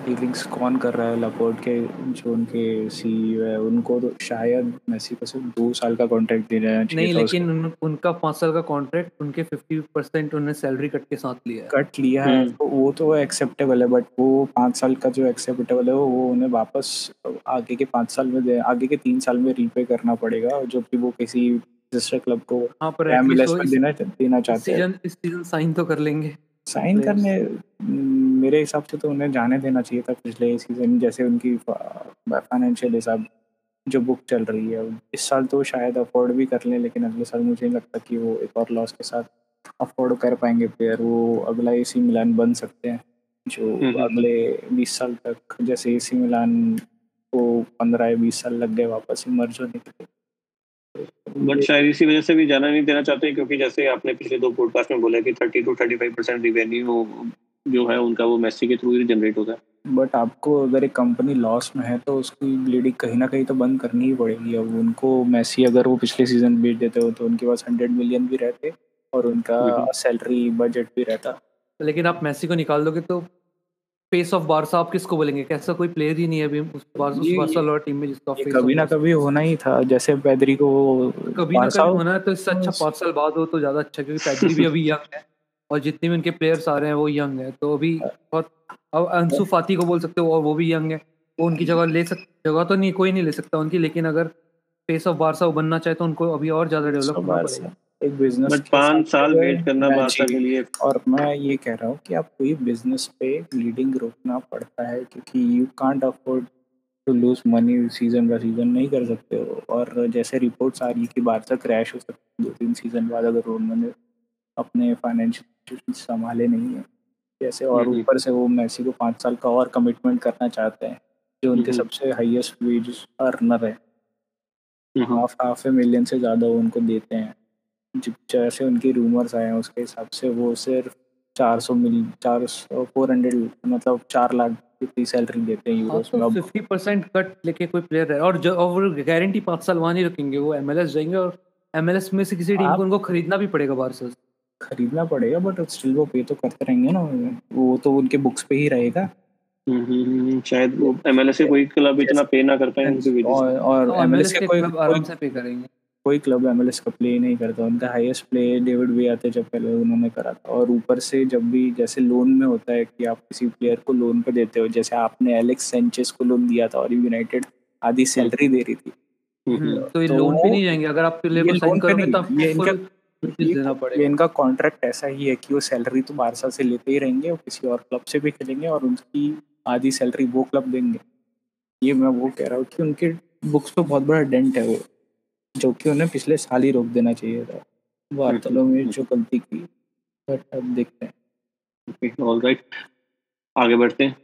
डीलिंग्स कौन कर रहा है लपोर्ट के जो उनके सी है उनको तो शायद मेसी को सिर्फ़ दो साल का कॉन्ट्रैक्ट दे रहे हैं नहीं लेकिन उन, उनका पाँच साल का कॉन्ट्रैक्ट उनके फिफ्टी परसेंट उन्होंने सैलरी कट के साथ लिया कट लिया है तो वो तो एक्सेप्टेबल है बट वो पाँच साल का जो एक्सेप्टेबल है वो उन्हें वापस आगे के पाँच साल में आगे के तीन साल में रीपे करना पड़ेगा जो कि वो किसी रजिस्टर क्लब को हाँ पर एमएलएस में देना देना चाहते हैं। इस सीज़न साइन तो कर लेंगे। साइन करने मेरे हिसाब से तो उन्हें जाने देना चाहिए था पिछले सीज़न जैसे उनकी फाइनेंशियल हिसाब जो बुक चल रही है इस साल तो शायद अफोर्ड भी कर लें लेकिन अगले साल मुझे नहीं लगता कि वो एक और लॉस के साथ अफोर्ड कर पाएँगे प्लेयर वो अगला एसी मिलान बन सकते हैं जो हम्म, हम्म, हम्म। अगले बीस साल तक जैसे एसी मिलान को पंद्रह या बीस साल लग गए वापस इमर्ज होने के लिए। बट शायद इसी वजह से भी जाना नहीं देना चाहते क्योंकि जैसे आपने पिछले दो पॉडकास्ट में बोला कि thirty two thirty five percent revenue जो है उनका वो मैसी के थ्रू ही जनरेट होता है। बट आपको अगर एक कंपनी लॉस में है तो उसकी ब्लीडिंग कहीं ना कहीं तो बंद करनी ही पड़ेगी। अब उनको मैसी अगर वो पिछले सीज़न बेच देते हो तो उनके पास हंड्रेड मिलियन भी रहते और उनका सैलरी बजट भी रहता। लेकिन आप मैसी को निकाल दोगे तो फेस ऑफ़ बारसा आप किसको बोलेंगे? कैसा कोई प्लेयर ही नहीं है अभी उस बारसा टीम में जिसका फेस कभी ना कभी होना ही था जैसे पैदरी को कभी ना कभी होना है तो इससे अच्छा पाँच साल बाद हो तो ज़्यादा अच्छा क्योंकि पैदरी भी अभी यंग है और जितने भी उनके प्लेयर्स आ रहे हैं वो यंग है तो अभी बहुत अब अंशु फाती को बोल सकते हो और वो भी यंग है वो उनकी जगह ले सक जगह तो नहीं कोई नहीं ले सकता उनकी लेकिन अगर फेस ऑफ़ बारसा बनना चाहे तो उनको अभी और ज़्यादा डेवलप करना पड़ेगा। एक बिज़नेस बट पाँच साल वेट करना बारसा के लिए और मैं ये कह रहा हूँ कि आप कोई बिज़नेस पे लीडिंग रोकना पड़ता है क्योंकि you can't afford to lose money season का सीज़न नहीं कर सकते हो। और जैसे रिपोर्ट्स आ रही है कि बारसा क्रैश हो सकती है दो तीन सीज़न बाद अगर उन्होंने अपने फाइनेंशियल संभाले नहीं है। जैसे और। ऊपर से वो मैसी को पाँच साल का और कमिटमेंट करना चाहते हैं जो उनके। सबसे हाईएस्ट वेज अर्नर है। हाफ़ हाफ़ ए मिलियन से ज़्यादा वो उनको देते हैं। जैसे उनकी रूमर्स आए हैं उसके हिसाब से वो सिर्फ़ चार सौ मिल चार सौ फोर हंड्रेड मतलब चार लाख की सैलरी देते हैं यूरोस में तो अब फिफ्टी परसेंट कट लेके कोई प्लेयर है और जो और गारंटी पाँच साल वहाँ नहीं रखेंगे वो एमएलएस जाएँगे और एमएलएस में से किसी टीम को उनको खरीदना भी पड़ेगा बारसा से। खरीदना पड़ेगा बट स्टिल वो पे तो करते रहेंगे ना। वो तो उनके बुक्स पे ही रहेगा। हम्म, हम्म, हम्म, शायद वो एमएलएस से कोई क्लब इतना पे ना कर पाए उनकी और तो एमएलएस एमएलएस के कोई आराम से पे करेंगे। कोई क्लब एमएलएस का प्ले नहीं करता। उनका हाईएस्ट प्ले डेविड वे आते जब पहले उन्होंने करा था। और ऊपर से जब भी जैसे लोन में होता है कि आप किसी प्लेयर को लोन पे देते हो जैसे आपने एलेक्स सेंचेस को लोन दिया था और यूनाइटेड आधी सैलरी दे रही थी। हम्म, हम्म, तो ये तो लोन पे नहीं जाएँगे। अगर आप प्लेयर ये को साइन करोगे नहीं, तब ये इनका- ये कॉन्ट्रैक्ट ऐसा ही है कि वो सैलरी तो बारसा से लेते ही रहेंगे और किसी और क्लब से भी खेलेंगे और उनकी आधी सैलरी वो क्लब देंगे। ये मैं वो कह रहा हूँ कि उनके बुक्स पे बहुत बड़ा डेंट है वो। जो कि उन्हें पिछले साल ही रोक देना चाहिए था। वार्तालों में जो गलती की, बट अब देखते हैं। ऑल राइट आगे बढ़ते हैं।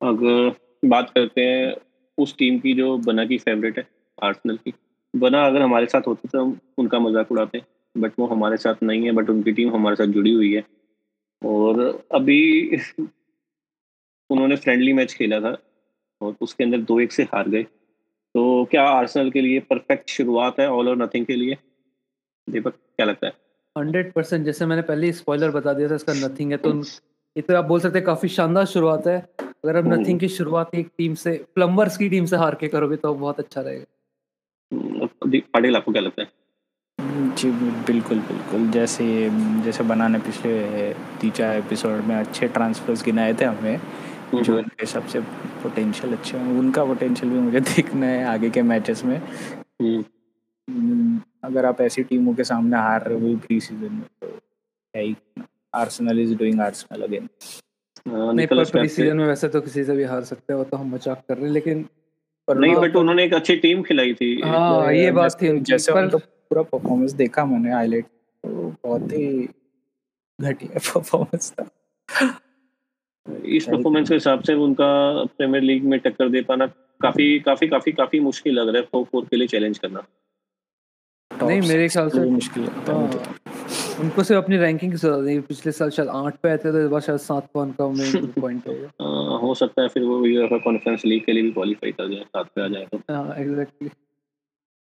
अगर बात करते हैं उस टीम की जो बना की फेवरेट है आर्सेनल की। बना अगर हमारे साथ होते तो हम उनका मज़ाक उड़ाते बट वो हमारे साथ नहीं है बट उनकी टीम हमारे साथ जुड़ी हुई है। और अभी उन्होंने फ्रेंडली मैच खेला था, और उसके अंदर दो एक से हार गए। तो क्या आर्सेनल के लिए परफेक्ट शुरुआत है ऑल और नथिंग के लिए? दीपक क्या लगता है? हंड्रेड परसेंट जैसे मैंने पहले ही स्पॉइलर बता दिया था इसका नथिंग है तो ये तो आप बोल सकते हैं काफ़ी शानदार शुरुआत है। अगर आप। नथिंग की शुरुआत एक टीम से प्लम्बर्स की टीम से हार के करोगे तो बहुत अच्छा रहेगा। दी- पाटिल आपको क्या लगता है? जी बिल्कुल बिल्कुल। जैसे जैसे बनाने पिछले तीन चार एपिसोड में अच्छे ट्रांसफर्स गिनाए थे हमें जो उनके सबसे पोटेंशियल अच्छे हैं उनका पोटेंशियल भी मुझे देखना है आगे के मैचेस में। हम्म, हम्म, अगर आप ऐसी टीमों के सामने हार रहे हो प्री सीज़न में तो है ही Arsenal is doing Arsenal again नहीं पर प्री सीज़न में वैसे तो किसी से भी हार सकते हो तो हम मज़ाक कर रहे हैं लेकिन पर नहीं बट उन्होंने एक अच्छी टीम खिलाई थी। हाँ ये बात थी जैसे पर पूरा परफॉर्मेंस देखा मैंने हाईलाइट तो बहुत ही घटिया परफॉर्मेंस था। इस परफॉर्मेंस के हिसाब से उनका प्रीमियर लीग में टक्कर दे पाना काफ़ी काफ़ी काफ़ी काफ़ी मुश्किल लग रहा है टॉप फोर के लिए चैलेंज करना। नहीं, मेरे ख्याल से- मुश्किल है। हाँ, उनको सिर्फ़ अपनी रैंकिंग की ज़रूरत नहीं पिछले साल शायद आठ पे आए थे तो इस बार शायद सात पे उनका मेन पॉइंट होगा हो सकता है फिर वो यूएफए कॉन्फ्रेंस लीग के लिए भी क्वालिफाई कर जाए साथ पे आ जाए तो। हाँ एग्जैक्टली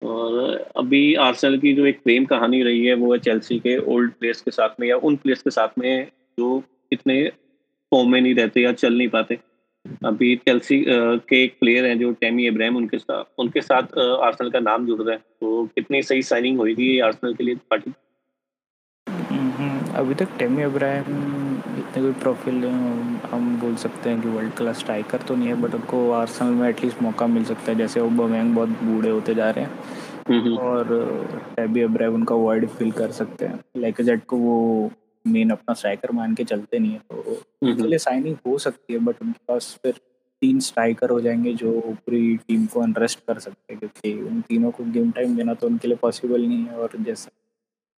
और अभी आर्सेनल की जो एक प्रेम कहानी रही है वो है चेल्सी के ओल्ड प्लेयर्स के साथ में या उन प्लेयर्स के साथ में जो इतने फॉर्म में नहीं रहते या चल नहीं पाते। अभी चेल्सी के एक प्लेयर हैं जो टेमी इब्राहिम उनके साथ उनके साथ आर्सेनल का नाम जुड़ रहा है। तो कितनी सही साइनिंग होगी आर्सेनल के लिए पार्टी? हम्म, अभी तक टेमी अब्राहम इतने कोई प्रोफ़ाइल हम बोल सकते हैं कि वर्ल्ड क्लास स्ट्राइकर तो नहीं है बट उनको आर्सेनल में एटलीस्ट मौका मिल सकता है। जैसे ओबामैंग बहुत बूढ़े होते जा रहे हैं। हम्म, और टेबी अब्राहम उनका वर्ड फिल कर सकते हैं। लाइक जेट को वो मेन अपना स्ट्राइकर मान के चलते नहीं है तो उनके हम्म, लिए साइनिंग हो सकती है बट उनके पास फिर तीन स्ट्राइकर हो जाएँगे जो पूरी टीम को अनरेस्ट कर सकते हैं क्योंकि उन तीनों को गेम टाइम देना तो उनके लिए पॉसिबल नहीं है और जैसे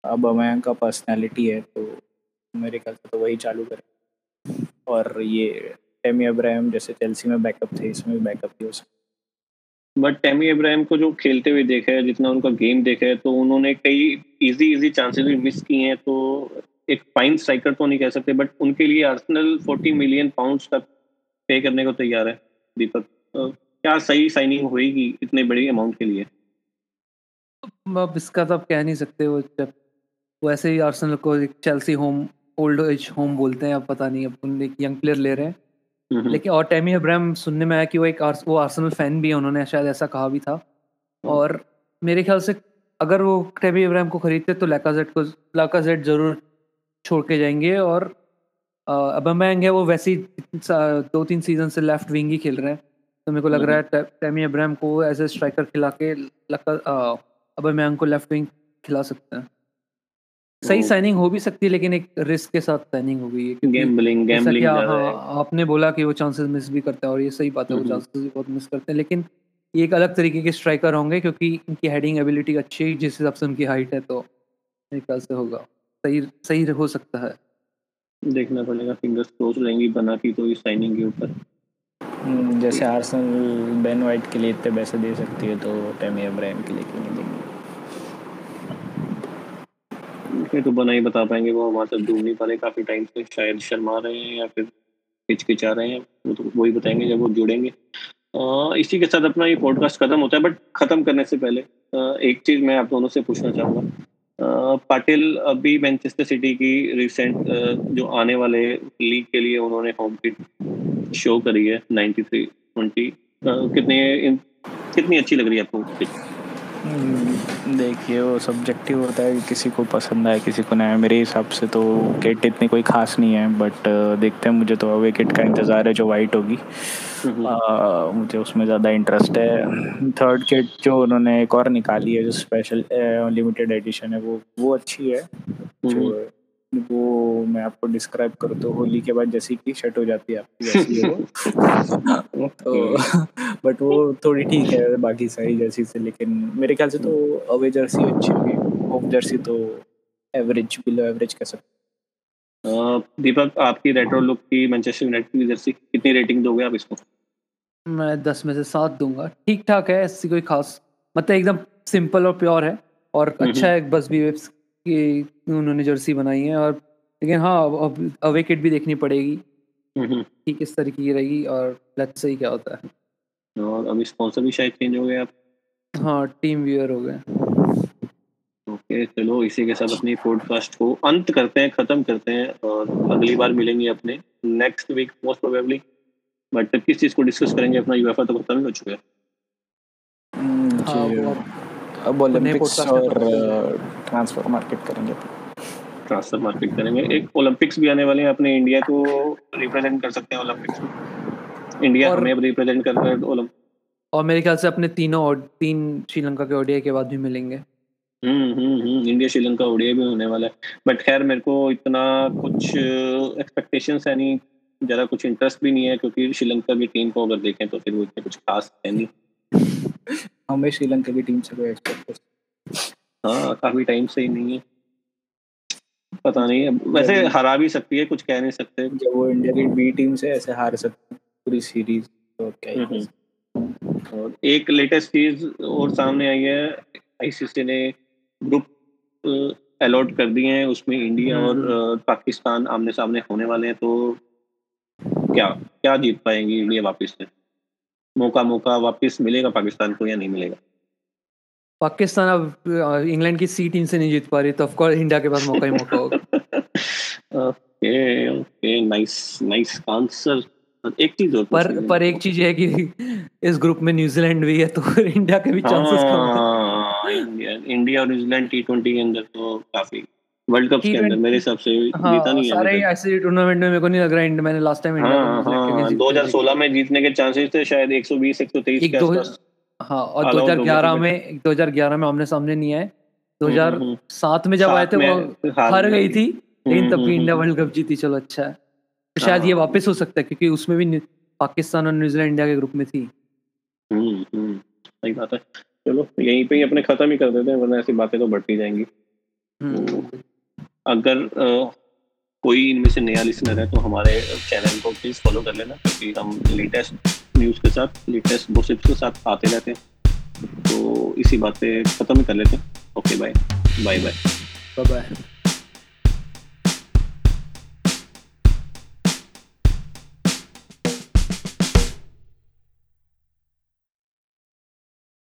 अब अमैंग का पर्सनैलिटी है तो मेरे ख्याल से तो वही चालू करें। और ये टेमी अब्राहम जैसे चेल्सी में बैकअप थे इसमें भी बैकअप ही हो सकता बट टेमी इब्राहिम को जो खेलते हुए देखा है जितना उनका गेम देखा है तो उन्होंने कई इजी इजी चांसेस भी मिस किए हैं तो एक फाइन स्ट्राइकर तो नहीं कह सकते बट उनके लिए आर्सेनल 40 मिलियन पाउंड्स तक पे करने को तैयार है दीपक क्या सही साइनिंग होएगी इतने बड़ी अमाउंट के लिए? अब इसका तो आप कह नहीं सकते वो जब वो ऐसे ही आर्सेनल को एक Chelsea home old age home बोलते हैं अब पता नहीं अब उन एक यंग प्लेयर ले रहे हैं। हम्म, लेकिन और टेमी अब्राहम सुनने में आया कि वो एक आर्स, वो आर्सेनल फ़ैन भी है उन्होंने शायद ऐसा कहा भी था। और मेरे ख्याल से अगर वो टेमी अब्राहम को खरीदते तो लाकाजेट को लाकाजेट ज़रूर छोड़ के जाएँगे और अबमैंग है वो वैसे ही दो तीन सीज़न से लेफ़्ट विंग ही खेल रहे हैं। तो मेरे को लग रहा है टेमी अब्राहम को एज ए स्ट्राइकर खिला के अब मैंग को लेफ़्ट विंग खिला सकते हैं। सही साइनिंग हो भी सकती है लेकिन एक रिस्क के साथ साइनिंग हो गई है गैम्बलिंग गैम्बलिंग हाँ। आपने बोला कि वो चांसेस मिस भी करते हैं और ये सही बात है वो चांसेस हम्म, हम्म। भी बहुत मिस करते हैं लेकिन ये एक अलग तरीके के स्ट्राइकर होंगे क्योंकि इनकी हेडिंग एबिलिटी अच्छी है जिस हिसाब से उनकी हाइट है तो मेरे ख्याल से होगा। सही सही हो सकता है। देखना पड़ेगा फिंगर्स क्रॉस रहेंगी बना की तो इस साइनिंग के ऊपर। हम्म, जैसे आर्सेनल बेन वाइट के लिए इतने पैसे दे सकती है तो टेमी अब्राहम के लिए क्यों नहीं देंगे? तो बना ही बता पाएँगे वो हमारे साथ डूब नहीं पा रहे काफ़ी टाइम से शायद शर्मा रहे हैं या फिर हिचकिचा रहे हैं वो तो वही बताएँगे जब वो जुड़ेंगे। इसी के साथ अपना ये पॉडकास्ट खत्म होता है बट खत्म करने से पहले एक चीज़ मैं आप दोनों से पूछना चाहूँगा। पाटिल अभी मैनचेस्टर सिटी की रिसेंट जो आने वाले लीग के लिए उन्होंने होम किट शो करी है 93 20 कितने कितनी अच्छी लग रही है आपको देखिए वो सब्जेक्टिव होता है कि किसी को पसंद आए किसी को ना आए। मेरे हिसाब से तो किट इतनी कोई खास नहीं है बट देखते हैं। मुझे तो अवे किट का इंतज़ार है जो वाइट होगी। आ, मुझे उसमें ज़्यादा इंटरेस्ट है। थर्ड किट जो उन्होंने एक और निकाली है जो स्पेशल लिमिटेड एडिशन है वो वो अच्छी है। जो वो मैं आपको डिस्क्राइब करूँ तो होली के बाद जैसी की शर्ट हो जाती है आपकी जैसी है वो। तो बट वो थोड़ी ठीक है बाकी सारी जर्सी से लेकिन मेरे ख्याल से तो अवे जर्सी अच्छी होगी होम जर्सी तो एवरेज बिलो एवरेज कह सकते दीपक आपकी रेट्रो लुक की मैनचेस्टर यूनाइटेड की जर्सी कितनी रेटिंग दोगे आप इसको? मैं दस में से सात दूँगा। ठीक ठाक है ऐसी कोई खास मतलब एकदम सिंपल और प्योर है और हम्म, अच्छा हम्म। है बस भी वेब्स की उन्होंने जर्सी बनाई है और लेकिन हाँ अब अवे किट भी देखनी पड़ेगी। कि किस तरीके की रहेगी और लेट्स सही क्या होता है। और अभी स्पॉन्सर भी शायद चेंज हो गए आप? हाँ टीम व्यूअर हो गए। ओके चलो इसी के साथ अपनी पॉडकास्ट को अंत करते हैं खत्म करते हैं और अगली बार मिलेंगे अपने next week most probably but किस चीज़ को डिस्कस करेंगे अपना यूएफए तो खत्म हो चुका है। हम्म, हाँ, ओलंपिक्स और ट्रांसफ़र मार्केट करेंगे ट्रांसफ़र मार्केट करेंगे। एक ओलंपिक्स भी आने वाले हैं अपने इंडिया को रिप्रेजेंट कर सकते हैं ओलंपिक्स में। इंडिया हमें रिप्रेजेंट कर रहा है ओलंपिक और मेरे ख्याल से अपने तीनों तीन श्रीलंका के ओडीआई के बाद भी मिलेंगे। हम्म हम्म हम्म। इंडिया श्रीलंका ओडीआई भी होने वाला है। बट खैर मेरे को इतना कुछ एक्सपेक्टेशंस है नहीं। ज़्यादा कुछ इंटरेस्ट भी नहीं है क्योंकि श्रीलंका की टीम को अगर देखें तो फिर वो इतने कुछ खास है नहीं। हमें श्रीलंका की टीम से कोई एक्सपेक्ट कर हाँ काफ़ी टाइम से ही नहीं है पता नहीं है वैसे हरा भी सकती है कुछ कह नहीं सकते जब वो इंडिया की बी टीम से ऐसे हार सकती है पूरी सीरीज़ तो क्या ही हम्म, हम्म। और एक लेटेस्ट चीज़ और सामने आई है आईसीसी ने ग्रुप अलॉट कर दिए हैं उसमें इंडिया और हम्म। पाकिस्तान आमने सामने होने वाले हैं तो क्या क्या जीत पाएँगी इंडिया वापस से मौका मौका वापस मिलेगा पाकिस्तान को या नहीं मिलेगा? पाकिस्तान अब इंग्लैंड की सी टीम से नहीं जीत पा रही तो ऑफकोर्स इंडिया के पास मौका ही मौका होगा। Okay okay nice nice answer एक चीज़ और पर पर एक चीज़ है कि इस ग्रुप में न्यूजीलैंड भी है तो इंडिया के भी चांसेस कम है। इंडिया इंडिया और न्यूजीलैंड टी ट्वेंटी के अंदर तो काफ़ी वर्ल्ड कप के अंदर मेरे हिसाब से हाँ, जीता नहीं है सारे ऐसे टूर्नामेंट में मेरे को नहीं लग रहा है मैंने लास्ट टाइम इंडिया हाँ, हाँ, 2016 में जीतने के चांसेस थे शायद 120 123 के आसपास। हाँ और 2011 में 2011 में आमने सामने नहीं आए। 2007 हम्म, हम्म। में जब आए थे वो हार गई थी। लेकिन तब भी इंडिया वर्ल्ड कप जीती चलो अच्छा है। तो शायद ये हाँ। वापस हो सकता है क्योंकि उसमें भी पाकिस्तान और न्यूजीलैंड इंडिया के ग्रुप में थी। हम्म, सही बात है। चलो यहीं पे ही अपने खत्म ही कर देते हैं वरना ऐसी बातें तो बढ़ती जाएँगी। अगर कोई इनमें से नया लिसनर है तो हमारे चैनल को प्लीज़ फॉलो कर लेना, क्योंकि हम लेटेस्ट न्यूज़ के साथ लेटेस्ट गोसिप्स के साथ आते रहते हैं। तो इसी बात पे ख़त्म कर लेते हैं। Okay bye bye bye bye